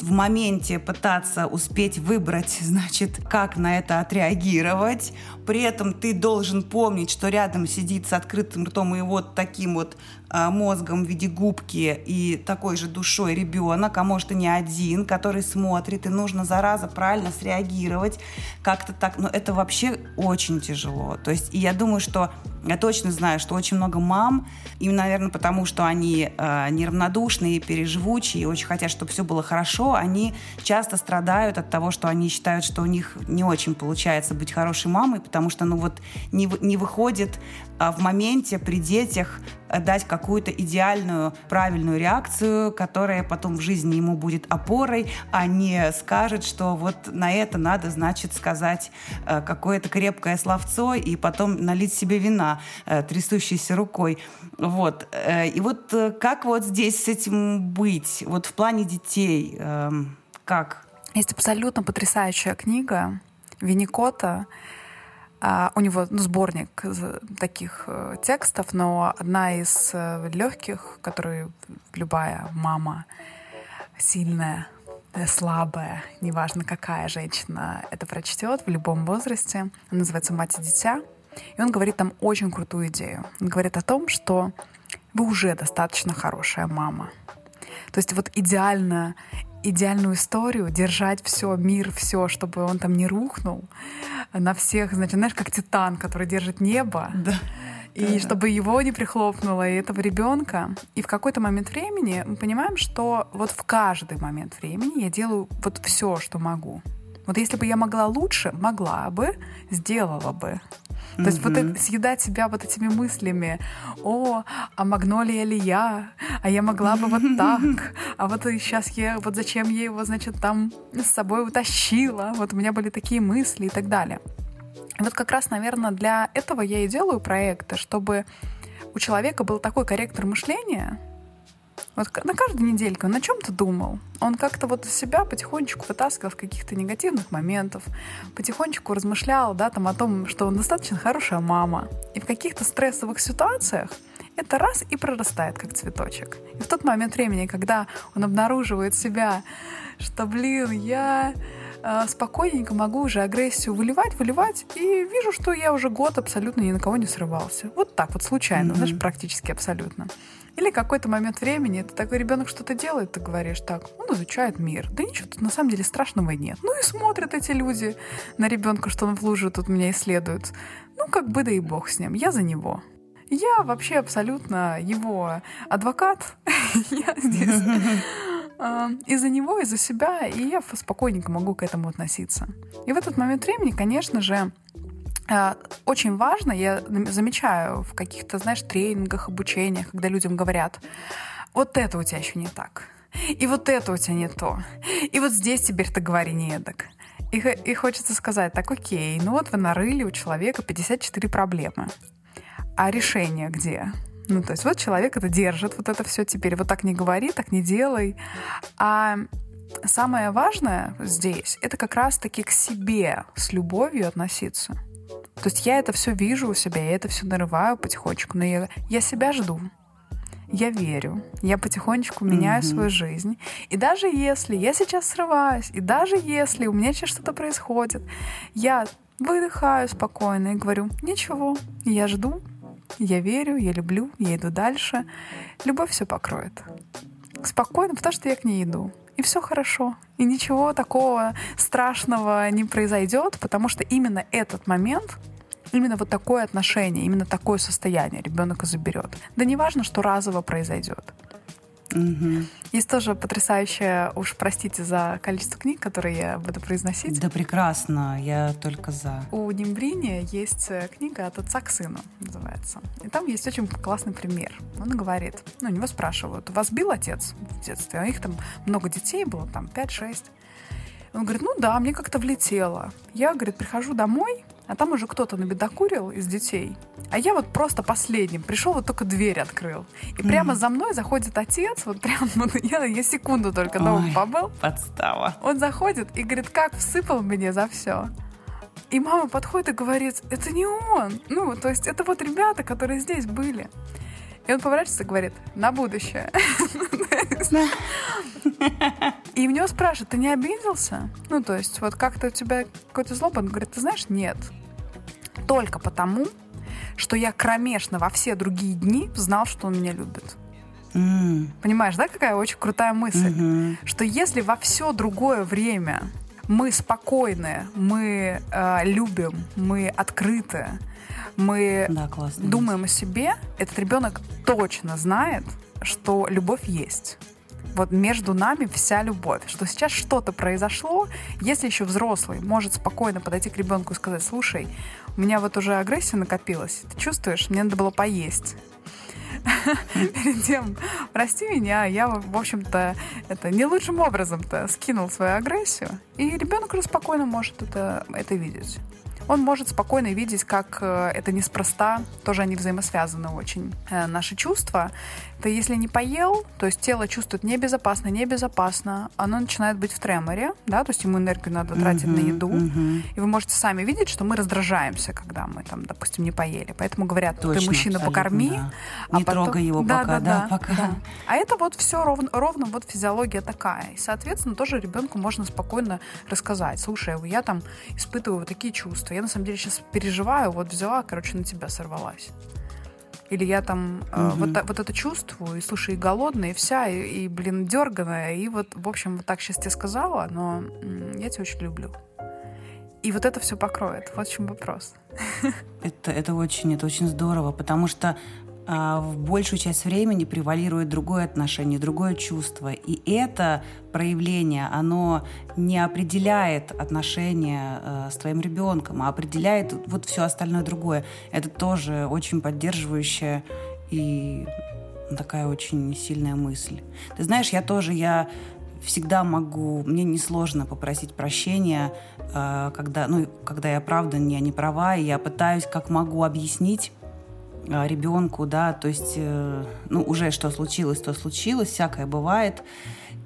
в моменте пытаться успеть выбрать, значит, как на это отреагировать. При этом ты должен помнить, что рядом сидит с открытым ртом и вот таким вот мозгом в виде губки и такой же душой ребенок, а может и не один, который смотрит, и нужно, зараза, правильно среагировать как-то так. Но это вообще очень тяжело. То есть, и я думаю, что я точно знаю, что очень много мам, именно, наверное, потому что они э, неравнодушные, переживучие, очень хотят, чтобы все было хорошо, они часто страдают от того, что они считают, что у них не очень получается быть хорошей мамой, потому что, ну вот, не, не выходит в моменте при детях дать какую-то идеальную, правильную реакцию, которая потом в жизни ему будет опорой, а не скажет, что вот на это надо, значит, сказать э, какое-то крепкое словцо и потом налить себе вина э, трясущейся рукой. Вот. Э, и вот как вот здесь с этим быть? Вот в плане детей эм, как? Есть абсолютно потрясающая книга Винникота у него ну, сборник таких э, текстов, но одна из э, легких, которую любая мама сильная, э, слабая, неважно какая женщина это прочтет в любом возрасте, она называется «Мать и дитя», и он говорит там очень крутую идею. Он говорит о том, что вы уже достаточно хорошая мама. То есть вот идеально идеальную историю, держать все, мир, все, чтобы он там не рухнул на всех, значит, знаешь, как Титан, который держит небо. Да. И да, чтобы его не прихлопнуло, и этого ребенка. И в какой-то момент времени мы понимаем, что вот в каждый момент времени я делаю вот все, что могу. Вот если бы я могла лучше, могла бы, сделала бы. То есть вот это, съедать себя вот этими мыслями, о, а магнолия ли я, а я могла бы вот так, а вот сейчас я, вот зачем я его, значит, там с собой утащила, вот у меня были такие мысли и так далее. И вот как раз, наверное, для этого я и делаю проекты, чтобы у человека был такой корректор мышления, вот на каждую недельку он о чем-то думал. Он как-то вот себя потихонечку вытаскивал в каких-то негативных моментов, потихонечку размышлял, да, там о том, что он достаточно хорошая мама. И в каких-то стрессовых ситуациях это раз и прорастает, как цветочек. И в тот момент времени, когда он обнаруживает себя, что, блин, я э, спокойненько могу уже агрессию выливать, выливать, и вижу, что я уже год абсолютно ни на кого не срывался. Вот так вот, случайно, mm-hmm. знаешь, практически абсолютно. Или какой-то момент времени, это такой ребенок что-то делает, ты говоришь так, он изучает мир. Да ничего тут на самом деле страшного нет. Ну и смотрят эти люди на ребенка, что он в луже тут меня исследует. Ну как бы да и бог с ним, я за него. Я вообще абсолютно его адвокат. Я здесь а, и за него, и за себя, и я спокойненько могу к этому относиться. И в этот момент времени, конечно же, очень важно, я замечаю в каких-то, знаешь, тренингах, обучениях, когда людям говорят, вот это у тебя еще не так, и вот это у тебя не то, и вот здесь теперь ты говори не эдак. И, и хочется сказать, так окей, ну вот вы нарыли у человека 54 проблемы. А решение где? Ну, то есть вот человек это держит, вот это все теперь, вот так не говори, так не делай. А самое важное здесь, это как раз-таки к себе с любовью относиться. То есть я это все вижу у себя, я это все нарываю потихонечку, но я, я себя жду. Я верю, я потихонечку меняю mm-hmm. свою жизнь. И даже если я сейчас срываюсь, и даже если у меня сейчас что-то происходит, я выдыхаю спокойно и говорю, ничего, я жду, я верю, я люблю, я иду дальше. Любовь все покроет. Спокойно, потому что я к ней иду и все хорошо. И ничего такого страшного не произойдет, потому что именно этот момент именно вот такое отношение, именно такое состояние ребенок и заберет. Да не важно, что разово произойдет. Угу. Есть тоже потрясающая, уж простите за количество книг, которые я буду произносить. Да прекрасно, я только за. У Нимбрини есть э, книга «От отца к сыну» называется. И там есть очень классный пример. Он говорит, ну, у него спрашивают, вас бил отец в детстве? А их там много детей было, там 5-6. Он говорит, ну да, мне как-то влетело. Я, говорит, прихожу домой, а там уже кто-то набедокурил из детей. А я вот просто последним пришел, вот только дверь открыл. И mm прямо за мной заходит отец, вот прямо вот, я, я секунду только дома побыл. Подстава. Он заходит и говорит, как всыпал мне за все. И мама подходит и говорит, это не он. Ну, то есть это вот ребята, которые здесь были. И он поворачивается и говорит, на будущее. И у него спрашивают, ты не обиделся? Ну, то есть, вот как-то у тебя какой-то злоба? Он говорит, ты знаешь, нет. Только потому, что я кромешно во все другие дни знал, что он меня любит. Mm. Понимаешь, да, какая очень крутая мысль? Mm-hmm. Что если во все другое время мы спокойны, мы э, любим, мы открыты, мы да, думаем мысль. о себе, этот ребенок точно знает, что любовь есть. Вот между нами вся любовь. Что сейчас что-то произошло, если еще взрослый может спокойно подойти к ребенку и сказать, слушай, у меня вот уже агрессия накопилась, ты чувствуешь, мне надо было поесть перед тем, прости меня, я, в общем-то, это не лучшим образом-то скинул свою агрессию, и ребенок уже спокойно может это, это видеть он может спокойно видеть, как э, это неспроста, тоже они взаимосвязаны очень. Э, наши чувства, это если не поел, то есть тело чувствует небезопасно, небезопасно, оно начинает быть в треморе, да, то есть ему энергию надо тратить uh-huh, на еду, uh-huh. и вы можете сами видеть, что мы раздражаемся, когда мы там, допустим, не поели. Поэтому говорят, Точно, ты мужчина покорми, да. а не потом... трогай его да, пока, да, да, да, пока. Да. А это вот все ровно, ровно вот физиология такая. И, соответственно, тоже ребенку можно спокойно рассказать, слушай, я там испытываю вот такие чувства, я на самом деле сейчас переживаю, вот взяла, короче, на тебя сорвалась. Или я там угу. э, вот, вот это чувствую, и слушай, и голодная, и вся, и, и блин, дерганая, и вот, в общем, вот так сейчас тебе сказала, но я тебя очень люблю. И вот это все покроет. Вот в чем вопрос. Это, это, очень, это очень здорово, потому что в большую часть времени превалирует другое отношение, другое чувство. И это проявление, оно не определяет отношения э, с твоим ребенком, а определяет вот все остальное другое. Это тоже очень поддерживающая и такая очень сильная мысль. Ты знаешь, я тоже, я всегда могу, мне несложно попросить прощения, э, когда, ну, когда я правда не, не права, и я пытаюсь как могу объяснить а, ребенку, да, то есть, э, ну, уже что случилось, то случилось, всякое бывает.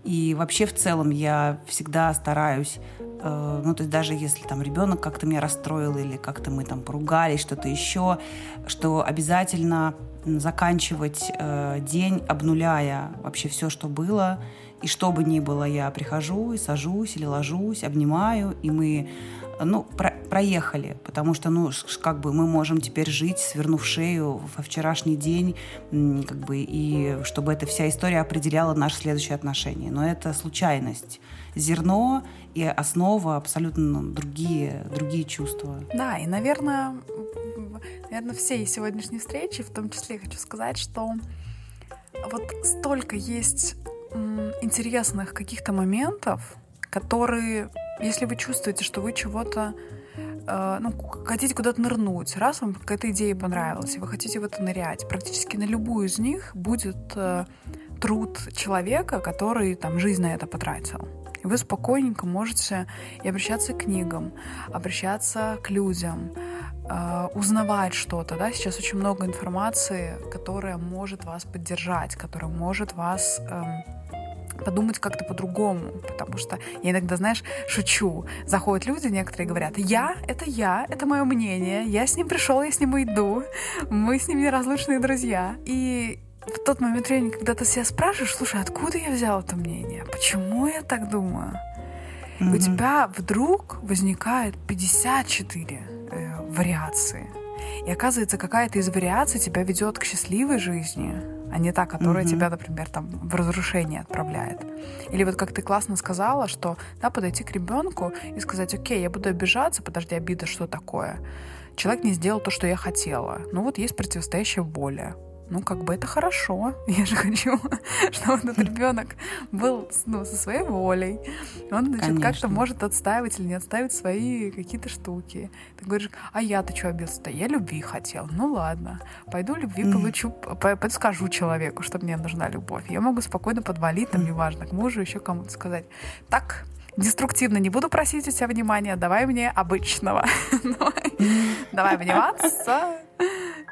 И вообще в целом я всегда стараюсь, э, ну, то есть даже если там ребенок как-то меня расстроил или как-то мы там поругались, что-то еще, что обязательно заканчивать э, день, обнуляя вообще все, что было, и что бы ни было, я прихожу и сажусь или ложусь, обнимаю, и мы ну, про проехали, потому что, ну, как бы мы можем теперь жить, свернув шею во вчерашний день, как бы, и чтобы эта вся история определяла наши следующие отношения. Но это случайность. Зерно и основа абсолютно другие, другие чувства. Да, и, наверное, наверное, всей сегодняшней встречи, в том числе хочу сказать, что вот столько есть интересных каких-то моментов, которые если вы чувствуете, что вы чего-то э, ну, хотите куда-то нырнуть, раз вам какая-то идея понравилась, и вы хотите в это нырять, практически на любую из них будет э, труд человека, который там жизнь на это потратил. И вы спокойненько можете и обращаться к книгам, обращаться к людям, узнавать что-то. Да? Сейчас очень много информации, которая может вас поддержать, которая может вас э, подумать как-то по-другому, потому что я иногда, знаешь, шучу. Заходят люди, некоторые говорят, я — это я, это мое мнение, я с ним пришел, я с ним уйду, мы с ним неразлучные друзья. И в тот момент времени, когда ты себя спрашиваешь, слушай, откуда я взял это мнение? Почему я так думаю? Mm-hmm. у тебя вдруг возникает 54 э, вариации. И оказывается, какая-то из вариаций тебя ведет к счастливой жизни, а не та, которая угу. тебя, например, там в разрушение отправляет. Или вот как ты классно сказала, что да, подойти к ребенку и сказать, окей, я буду обижаться, подожди, обида, что такое? Человек не сделал то, что я хотела. Ну вот есть противостоящая воля ну, как бы это хорошо. Я же хочу, чтобы этот ребенок был ну, со своей волей. Он, значит, как-то может отстаивать или не отставить свои какие-то штуки. Ты говоришь, а я-то что обиделся-то? Я любви хотел. Ну ладно, пойду любви получу, пойду скажу человеку, что мне нужна любовь. Я могу спокойно подвалить, там, неважно, к мужу, еще кому-то сказать. Так, деструктивно не буду просить у тебя внимания, давай мне обычного. Давай обниматься.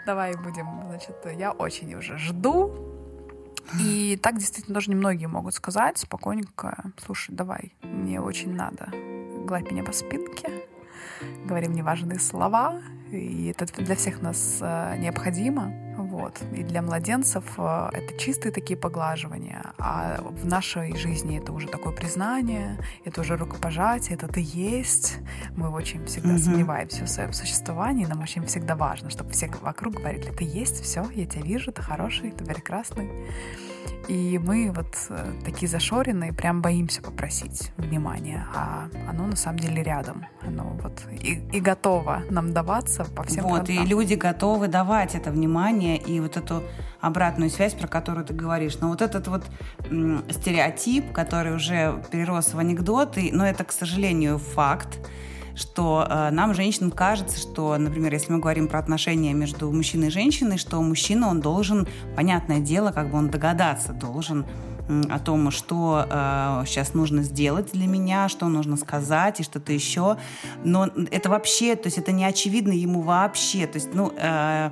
Давай будем, значит, я очень уже жду. И так действительно тоже немногие могут сказать спокойненько, слушай, давай, мне очень надо. Гладь меня по спинке, говори мне важные слова, и это для всех нас э, необходимо. Вот. И для младенцев э, это чистые такие поглаживания, а в нашей жизни это уже такое признание, это уже рукопожатие, это ты есть. Мы очень всегда mm-hmm. сомневаемся в своем существовании, нам очень всегда важно, чтобы все вокруг говорили, ты есть, все, я тебя вижу, ты хороший, ты прекрасный. И мы вот э, такие зашоренные, прям боимся попросить внимания, а оно на самом деле рядом. Оно вот и, и готово нам даваться по всем Вот, фронтам. и люди готовы давать это внимание и вот эту обратную связь, про которую ты говоришь. Но вот этот вот стереотип, который уже перерос в анекдоты, но это, к сожалению, факт, что э, нам, женщинам, кажется, что, например, если мы говорим про отношения между мужчиной и женщиной, что мужчина, он должен, понятное дело, как бы он догадаться должен о том, что э, сейчас нужно сделать для меня, что нужно сказать и что-то еще. Но это вообще, то есть это не очевидно ему вообще. То есть, ну, э,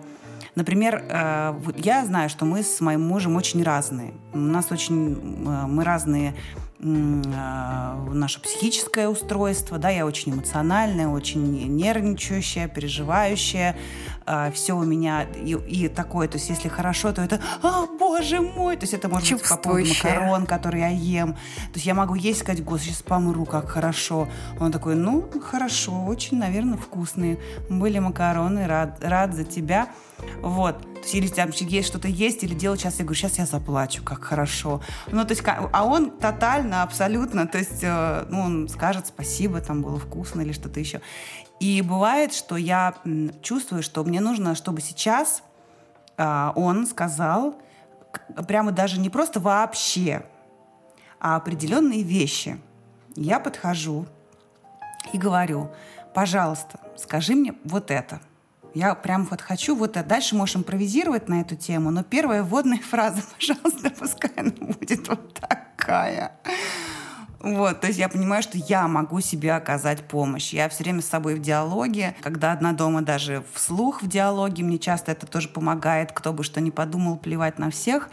например, э, я знаю, что мы с моим мужем очень разные. У нас очень, э, мы разные наше психическое устройство, да, я очень эмоциональная, очень нервничающая, переживающая, а, все у меня и, и такое, то есть если хорошо, то это, а, боже мой, то есть это может быть по поводу макарон, которые я ем, то есть я могу есть, сказать, господи, сейчас помру, как хорошо. Он такой, ну, хорошо, очень, наверное, вкусные были макароны, рад, рад за тебя, вот. То или там есть что-то есть, или делать сейчас, я говорю, сейчас я заплачу, как хорошо. Ну, то есть, а он тотально, абсолютно, то есть, э, ну, он скажет спасибо, там было вкусно или что-то еще. И бывает, что я чувствую, что мне нужно, чтобы сейчас а, он сказал прямо даже не просто вообще, а определенные вещи. Я подхожу и говорю, пожалуйста, скажи мне вот это. Я прям вот хочу вот это. Дальше можешь импровизировать на эту тему, но первая вводная фраза, пожалуйста, пускай она будет вот такая. Вот, то есть я понимаю, что я могу себе оказать помощь. Я все время с собой в диалоге. Когда одна дома даже вслух в диалоге, мне часто это тоже помогает. Кто бы что ни подумал, плевать на всех.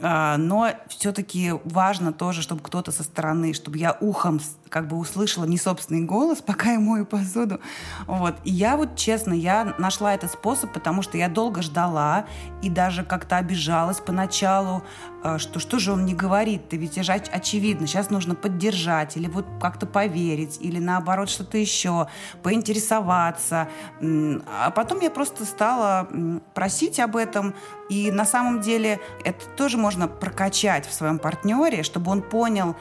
А, но все-таки важно тоже, чтобы кто-то со стороны, чтобы я ухом как бы услышала не собственный голос, пока я мою посуду. Вот. И я вот, честно, я нашла этот способ, потому что я долго ждала и даже как-то обижалась поначалу, что что же он не говорит, ты ведь же очевидно, сейчас нужно поддержать или вот как-то поверить, или наоборот что-то еще, поинтересоваться. А потом я просто стала просить об этом, и на самом деле это тоже можно прокачать в своем партнере, чтобы он понял,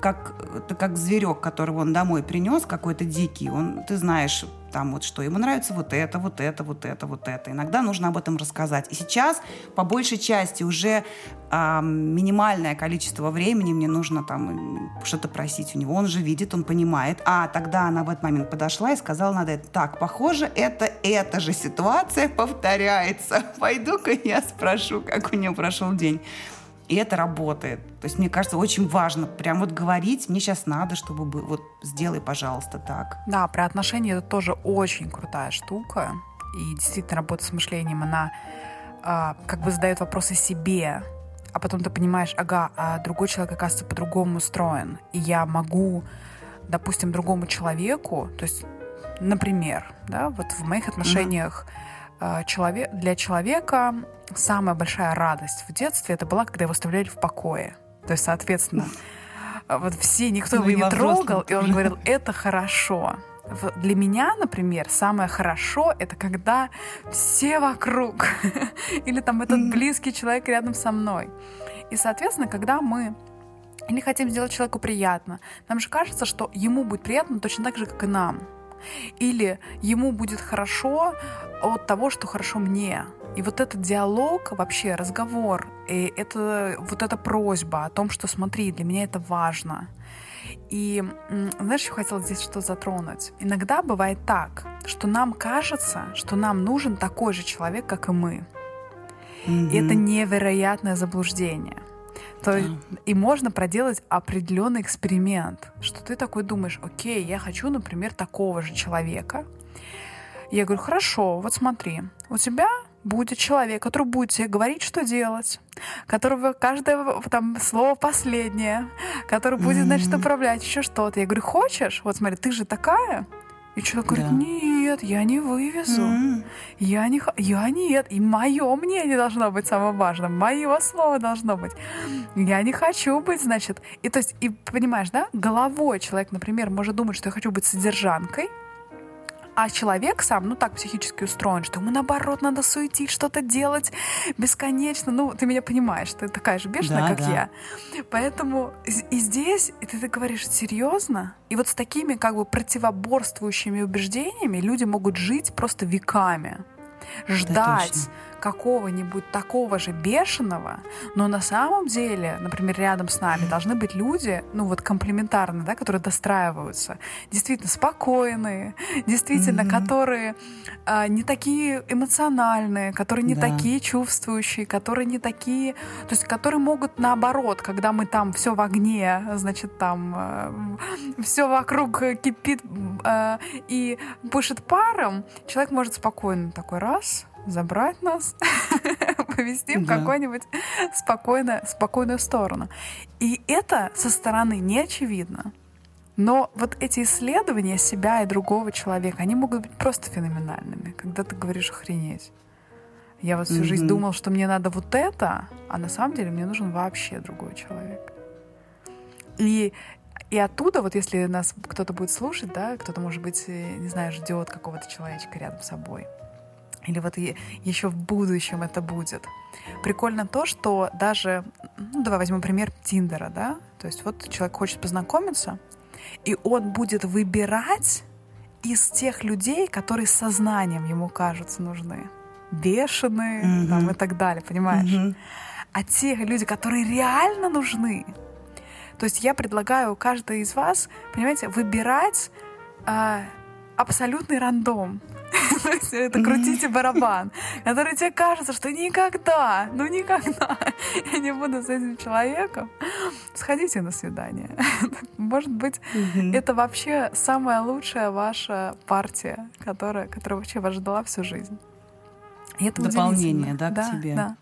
как, как зверек, которого он домой принес, какой-то дикий, он, ты знаешь, там вот что, ему нравится вот это, вот это, вот это, вот это. Иногда нужно об этом рассказать. И сейчас, по большей части, уже э, минимальное количество времени мне нужно там что-то просить у него. Он же видит, он понимает. А тогда она в этот момент подошла и сказала, надо это. Так, похоже, это эта же ситуация повторяется. Пойду-ка я спрошу, как у него прошел день. И это работает. То есть, мне кажется, очень важно прям вот говорить, мне сейчас надо, чтобы бы, вот сделай, пожалуйста, так. Да, про отношения это тоже очень крутая штука. И действительно, работа с мышлением, она а, как бы задает вопросы себе, а потом ты понимаешь, ага, а другой человек, оказывается, по-другому устроен. И я могу, допустим, другому человеку, то есть, например, да, вот в моих отношениях mm-hmm Э, человек, для человека самая большая радость в детстве это была, когда его оставляли в покое. То есть, соответственно, вот все, никто ну, его не трогал, и он говорил, это хорошо. Для меня, например, самое хорошо это когда все вокруг, или там этот близкий человек рядом со мной. И, соответственно, когда мы или хотим сделать человеку приятно, нам же кажется, что ему будет приятно точно так же, как и нам. Или ему будет хорошо от того, что хорошо мне. И вот этот диалог, вообще разговор, и это, вот эта просьба о том, что смотри, для меня это важно. И знаешь, я хотела здесь что затронуть. Иногда бывает так, что нам кажется, что нам нужен такой же человек, как и мы. Mm-hmm. И это невероятное заблуждение. То да. и можно проделать определенный эксперимент, что ты такой думаешь, окей, я хочу, например, такого же человека. Я говорю, хорошо, вот смотри, у тебя будет человек, который будет тебе говорить, что делать, которого каждое там слово последнее, который будет, значит, управлять еще что-то. Я говорю, хочешь? Вот смотри, ты же такая, и человек говорит, да. нет, я не вывезу. Mm-hmm. Я не, я нет. И мое мнение должно быть самым важным. Мое слово должно быть. Я не хочу быть, значит. И то есть, и понимаешь, да, головой человек, например, может думать, что я хочу быть содержанкой, а человек сам, ну так психически устроен, что ему наоборот надо суетить, что-то делать бесконечно. Ну, ты меня понимаешь, ты такая же бешеная, да, как да. я. Поэтому и здесь, и ты, ты говоришь, серьезно? И вот с такими как бы противоборствующими убеждениями люди могут жить просто веками. Ждать какого-нибудь такого же бешеного, но на самом деле, например, рядом с нами должны быть люди, ну вот комплементарные, да, которые достраиваются, действительно спокойные, действительно, mm-hmm. которые а, не такие эмоциональные, которые не да. такие чувствующие, которые не такие, то есть которые могут наоборот, когда мы там все в огне, значит там э, все вокруг кипит э, и пышет паром, человек может спокойно такой раз забрать нас, повести в какую-нибудь спокойно, спокойную сторону. И это со стороны не очевидно. Но вот эти исследования себя и другого человека, они могут быть просто феноменальными, когда ты говоришь охренеть. Я вот всю mm-hmm. жизнь думал, что мне надо вот это, а на самом деле мне нужен вообще другой человек. И, и оттуда, вот если нас кто-то будет слушать, да, кто-то, может быть, э, не знаю, ждет какого-то человечка рядом с собой, или вот еще в будущем это будет. Прикольно то, что даже, ну, давай возьмем пример Тиндера, да, то есть вот человек хочет познакомиться, и он будет выбирать из тех людей, которые сознанием ему кажутся нужны. Бешеные mm-hmm. там, и так далее, понимаешь? Mm-hmm. А те люди, которые реально нужны. То есть я предлагаю каждой из вас, понимаете, выбирать а, абсолютный рандом. Это крутите барабан, который тебе кажется, что никогда, ну никогда я не буду с этим человеком. Сходите на свидание. Может быть, это вообще самая лучшая ваша партия, которая, которая вообще вас ждала всю жизнь. И это Дополнение, да, к тебе. Да.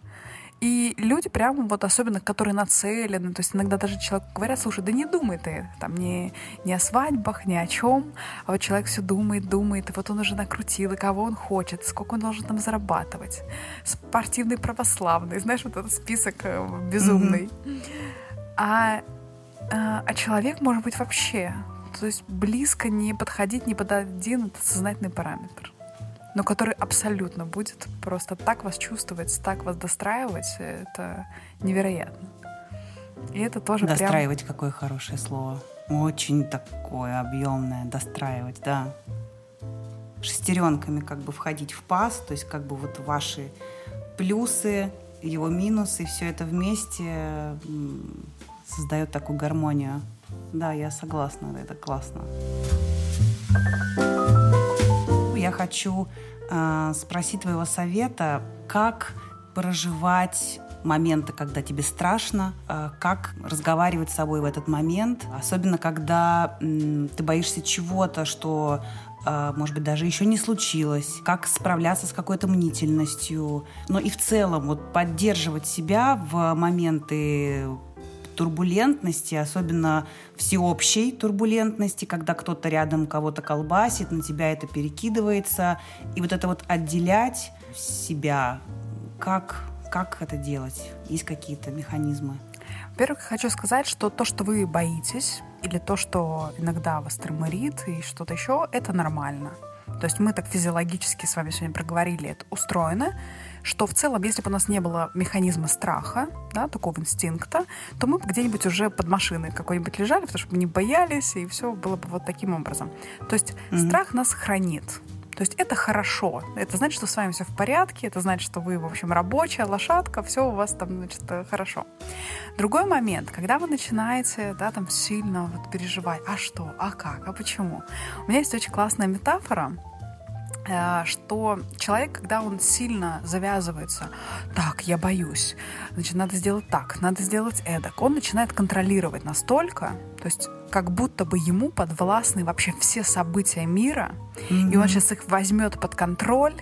И люди прямо вот особенно, которые нацелены, то есть иногда даже человек говорят, слушай, да не думай ты там не, не о свадьбах, ни о чем, а вот человек все думает, думает, и вот он уже накрутил, и кого он хочет, сколько он должен там зарабатывать. Спортивный, православный, знаешь, вот этот список э, безумный. Mm-hmm. А, а, а человек может быть вообще, то есть близко не подходить ни под один сознательный параметр но который абсолютно будет просто так вас чувствовать, так вас достраивать, это невероятно. И это тоже Достраивать прям... какое хорошее слово. Очень такое объемное, достраивать, да. Шестеренками как бы входить в паз, то есть как бы вот ваши плюсы, его минусы, все это вместе создает такую гармонию. Да, я согласна, это классно я хочу э, спросить твоего совета, как проживать моменты, когда тебе страшно, э, как разговаривать с собой в этот момент, особенно когда ты боишься чего-то, что э, может быть, даже еще не случилось, как справляться с какой-то мнительностью, но и в целом вот поддерживать себя в моменты турбулентности, особенно всеобщей турбулентности, когда кто-то рядом кого-то колбасит, на тебя это перекидывается. И вот это вот отделять себя, как, как это делать? Есть какие-то механизмы? Во-первых, хочу сказать, что то, что вы боитесь, или то, что иногда вас торморит и что-то еще, это нормально. То есть мы так физиологически с вами сегодня проговорили, это устроено, что в целом, если бы у нас не было механизма страха, да, такого инстинкта, то мы бы где-нибудь уже под машиной какой-нибудь лежали, потому что мы не боялись, и все было бы вот таким образом. То есть mm-hmm. страх нас хранит. То есть это хорошо. Это значит, что с вами все в порядке, это значит, что вы, в общем, рабочая лошадка, все у вас там, значит, хорошо. Другой момент, когда вы начинаете, да, там сильно вот переживать, а что, а как, а почему? У меня есть очень классная метафора, Э, что человек, когда он сильно завязывается, так, я боюсь, значит, надо сделать так, надо сделать эдак, он начинает контролировать настолько, то есть как будто бы ему подвластны вообще все события мира, mm-hmm. и он сейчас их возьмет под контроль,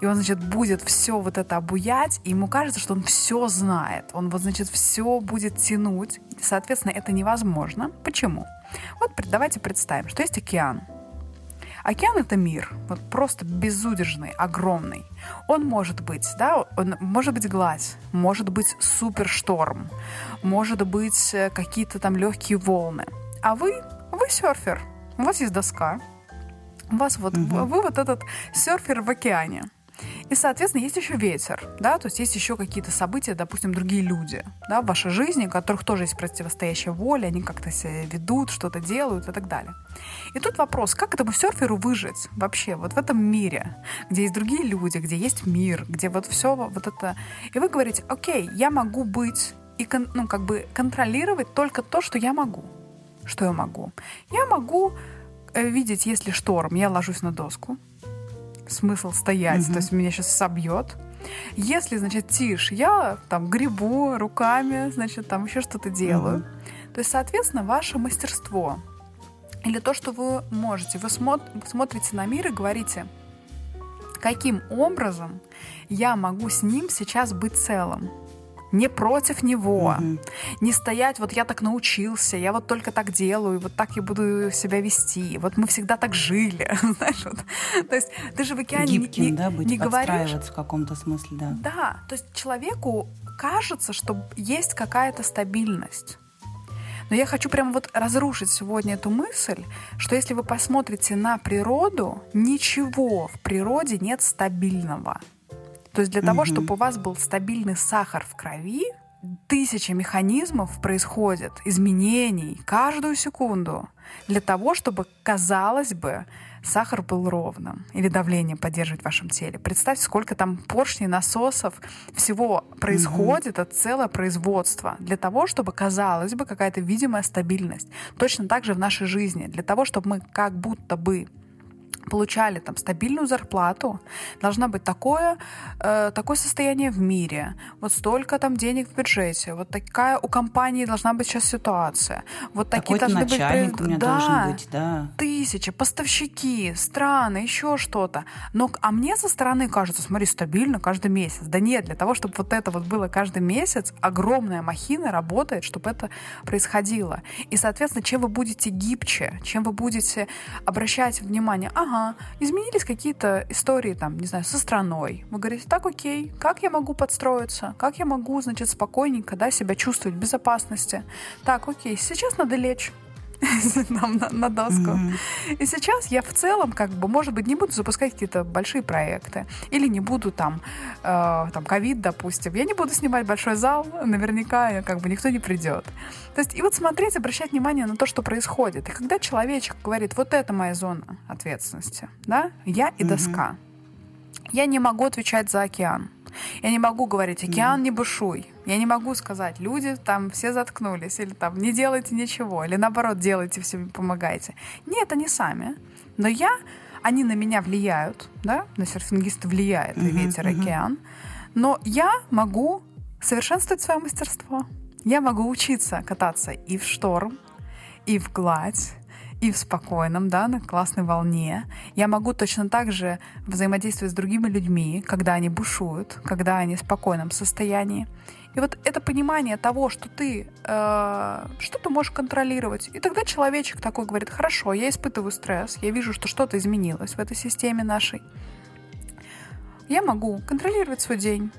и он, значит, будет все вот это обуять, и ему кажется, что он все знает, он вот, значит, все будет тянуть, соответственно, это невозможно. Почему? Вот давайте представим, что есть океан, Океан — это мир, вот просто безудержный, огромный. Он может быть, да, он может быть гладь, может быть супершторм, может быть э, какие-то там легкие волны. А вы, вы серфер, у вас есть доска, у вас вот, угу. вы вот этот серфер в океане. И, соответственно, есть еще ветер, да, то есть есть еще какие-то события, допустим, другие люди, да, в вашей жизни, у которых тоже есть противостоящая воля, они как-то себя ведут, что-то делают и так далее. И тут вопрос, как этому серферу выжить вообще вот в этом мире, где есть другие люди, где есть мир, где вот все вот это... И вы говорите, окей, я могу быть и, ну, как бы контролировать только то, что я могу. Что я могу? Я могу э, видеть, если шторм, я ложусь на доску, смысл стоять, угу. то есть меня сейчас собьет. Если, значит, тишь, я там грибу руками, значит, там еще что-то делаю. Угу. То есть, соответственно, ваше мастерство или то, что вы можете, вы смотрите на мир и говорите, каким образом я могу с ним сейчас быть целым не против него, угу. не стоять, вот я так научился, я вот только так делаю, вот так я буду себя вести, вот мы всегда так жили, знаешь, вот. то есть ты же в океане Гибким, не, да, быть, не говоришь... в каком-то смысле, да. Да, то есть человеку кажется, что есть какая-то стабильность. Но я хочу прямо вот разрушить сегодня эту мысль, что если вы посмотрите на природу, ничего в природе нет стабильного. То есть для угу. того, чтобы у вас был стабильный сахар в крови, тысячи механизмов происходит, изменений каждую секунду для того, чтобы, казалось бы, сахар был ровным или давление поддерживать в вашем теле. Представьте, сколько там поршней, насосов, всего происходит, mm это целое производство для того, чтобы, казалось бы, какая-то видимая стабильность. Точно так же в нашей жизни. Для того, чтобы мы как будто бы получали там стабильную зарплату, должно быть такое, э, такое состояние в мире, вот столько там денег в бюджете, вот такая у компании должна быть сейчас ситуация, вот такие должны начальник быть... у меня да, должен быть, да. Тысячи, поставщики, страны, еще что-то. Но, а мне со стороны кажется, смотри, стабильно каждый месяц. Да нет, для того, чтобы вот это вот было каждый месяц, огромная махина работает, чтобы это происходило. И, соответственно, чем вы будете гибче, чем вы будете обращать внимание, ага, изменились какие-то истории, там, не знаю, со страной. Вы говорите, так, окей, как я могу подстроиться? Как я могу, значит, спокойненько, да, себя чувствовать в безопасности? Так, окей, сейчас надо лечь. нам на, на доску. Mm-hmm. И сейчас я в целом, как бы, может быть, не буду запускать какие-то большие проекты. Или не буду там, э, там, ковид, допустим. Я не буду снимать большой зал, наверняка как бы никто не придет. То есть, и вот смотреть, обращать внимание на то, что происходит. И когда человечек говорит, вот это моя зона ответственности, да, я и mm-hmm. доска. Я не могу отвечать за океан. Я не могу говорить, океан, не бушуй. Я не могу сказать, люди там все заткнулись, или там не делайте ничего, или наоборот, делайте все, помогайте. Нет, они сами. Но я, они на меня влияют, да, на серфингиста влияет uh-huh, ветер, uh-huh. океан. Но я могу совершенствовать свое мастерство. Я могу учиться кататься и в шторм, и в гладь, и в спокойном, да, на классной волне. Я могу точно так же взаимодействовать с другими людьми, когда они бушуют, когда они в спокойном состоянии. И вот это понимание того, что ты э, что ты можешь контролировать. И тогда человечек такой говорит, хорошо, я испытываю стресс, я вижу, что что-то изменилось в этой системе нашей. Я могу контролировать свой день.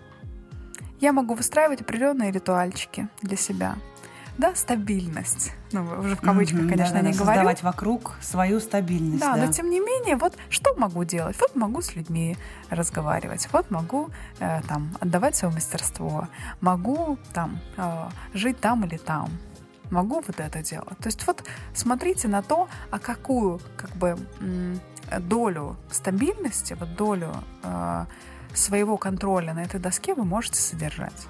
Я могу выстраивать определенные ритуальчики для себя да, стабильность. Ну, уже в кавычках, mm-hmm, конечно, да, не говорю. Создавать вокруг свою стабильность. Да, да, но тем не менее, вот что могу делать? Вот могу с людьми разговаривать, вот могу э, там отдавать свое мастерство, могу там э, жить там или там, могу вот это делать. То есть вот смотрите на то, а какую как бы долю стабильности, вот долю э, своего контроля на этой доске вы можете содержать.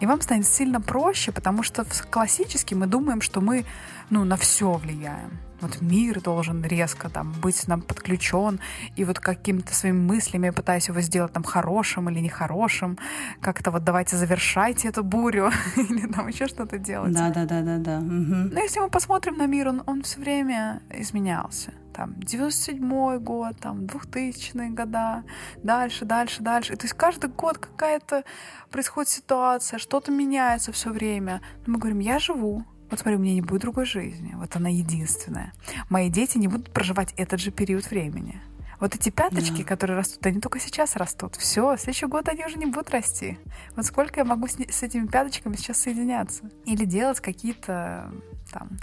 И вам станет сильно проще, потому что классически мы думаем, что мы ну, на все влияем. Вот мир должен резко там быть нам подключен, и вот какими-то своими мыслями я пытаюсь его сделать там хорошим или нехорошим, как-то вот давайте завершайте эту бурю, или там еще что-то делать. Да, да, да, да, да. Угу. Но если мы посмотрим на мир, он, он все время изменялся там 97 год, там 2000-е года, дальше, дальше, дальше. И, то есть каждый год какая-то происходит ситуация, что-то меняется все время. Но мы говорим, я живу, вот смотри, у меня не будет другой жизни. Вот она единственная. Мои дети не будут проживать этот же период времени. Вот эти пяточки, yeah. которые растут, они только сейчас растут. Все, в следующий год они уже не будут расти. Вот сколько я могу с, с этими пяточками сейчас соединяться? Или делать какие-то там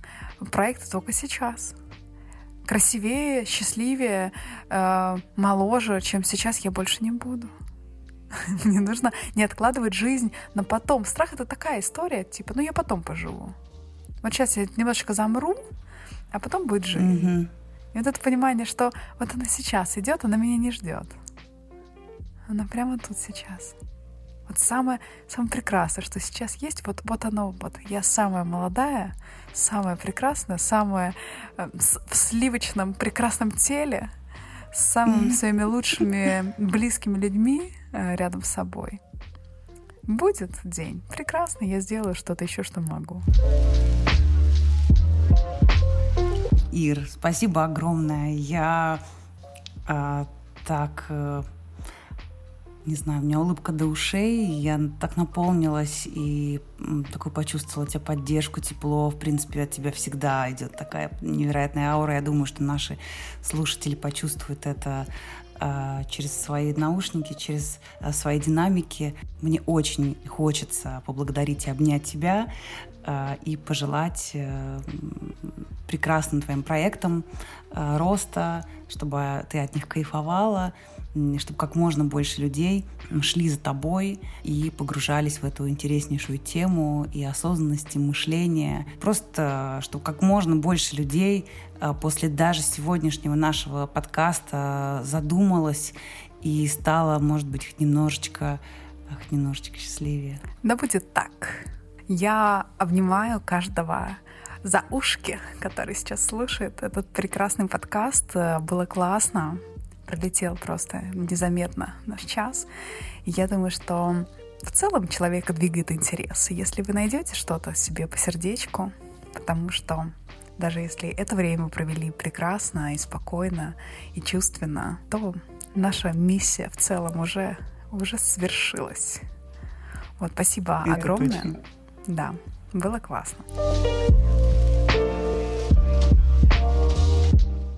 проекты только сейчас красивее, счастливее, э, моложе, чем сейчас я больше не буду. Мне нужно не откладывать жизнь на потом. Страх — это такая история, типа, ну я потом поживу. Вот сейчас я немножечко замру, а потом будет жизнь. Mm-hmm. И вот это понимание, что вот она сейчас идет, она меня не ждет. Она прямо тут сейчас. Вот самое, самое прекрасное, что сейчас есть, вот, вот оно, вот я самая молодая, самая прекрасная, самая э, в сливочном прекрасном теле, с самыми своими лучшими близкими людьми э, рядом с собой. Будет день прекрасный, я сделаю что-то еще, что могу. Ир, спасибо огромное. Я э, так э, не знаю, у меня улыбка до ушей, я так наполнилась и такой почувствовала тебя поддержку, тепло. В принципе, от тебя всегда идет такая невероятная аура. Я думаю, что наши слушатели почувствуют это через свои наушники, через э, свои динамики. Мне очень хочется поблагодарить и обнять тебя э, и пожелать э, прекрасным твоим проектам э, роста, чтобы ты от них кайфовала, чтобы как можно больше людей шли за тобой и погружались в эту интереснейшую тему и осознанности мышления. Просто, чтобы как можно больше людей а, после даже сегодняшнего нашего подкаста задумалось и стало, может быть, хоть немножечко, хоть немножечко счастливее. Да будет так. Я обнимаю каждого за ушки, который сейчас слушает этот прекрасный подкаст. Было классно пролетел просто незаметно наш час. И я думаю, что в целом человека двигает интерес. если вы найдете что-то себе по сердечку, потому что даже если это время провели прекрасно и спокойно и чувственно, то наша миссия в целом уже, уже свершилась. Вот, спасибо это огромное. Точно. Да, было классно.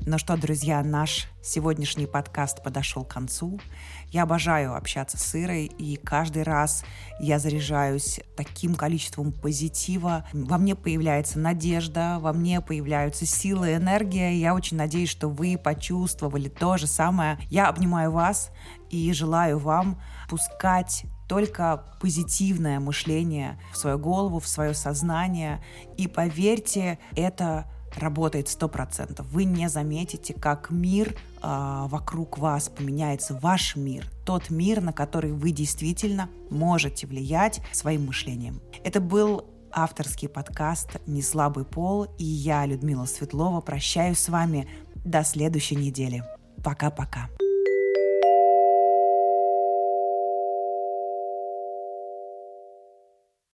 Ну что, друзья, наш сегодняшний подкаст подошел к концу. Я обожаю общаться с Ирой, и каждый раз я заряжаюсь таким количеством позитива. Во мне появляется надежда, во мне появляются силы, энергия. Я очень надеюсь, что вы почувствовали то же самое. Я обнимаю вас и желаю вам пускать только позитивное мышление в свою голову, в свое сознание. И поверьте, это работает сто процентов. Вы не заметите, как мир э, вокруг вас поменяется, ваш мир, тот мир, на который вы действительно можете влиять своим мышлением. Это был авторский подкаст «Неслабый пол», и я, Людмила Светлова, прощаюсь с вами до следующей недели. Пока-пока.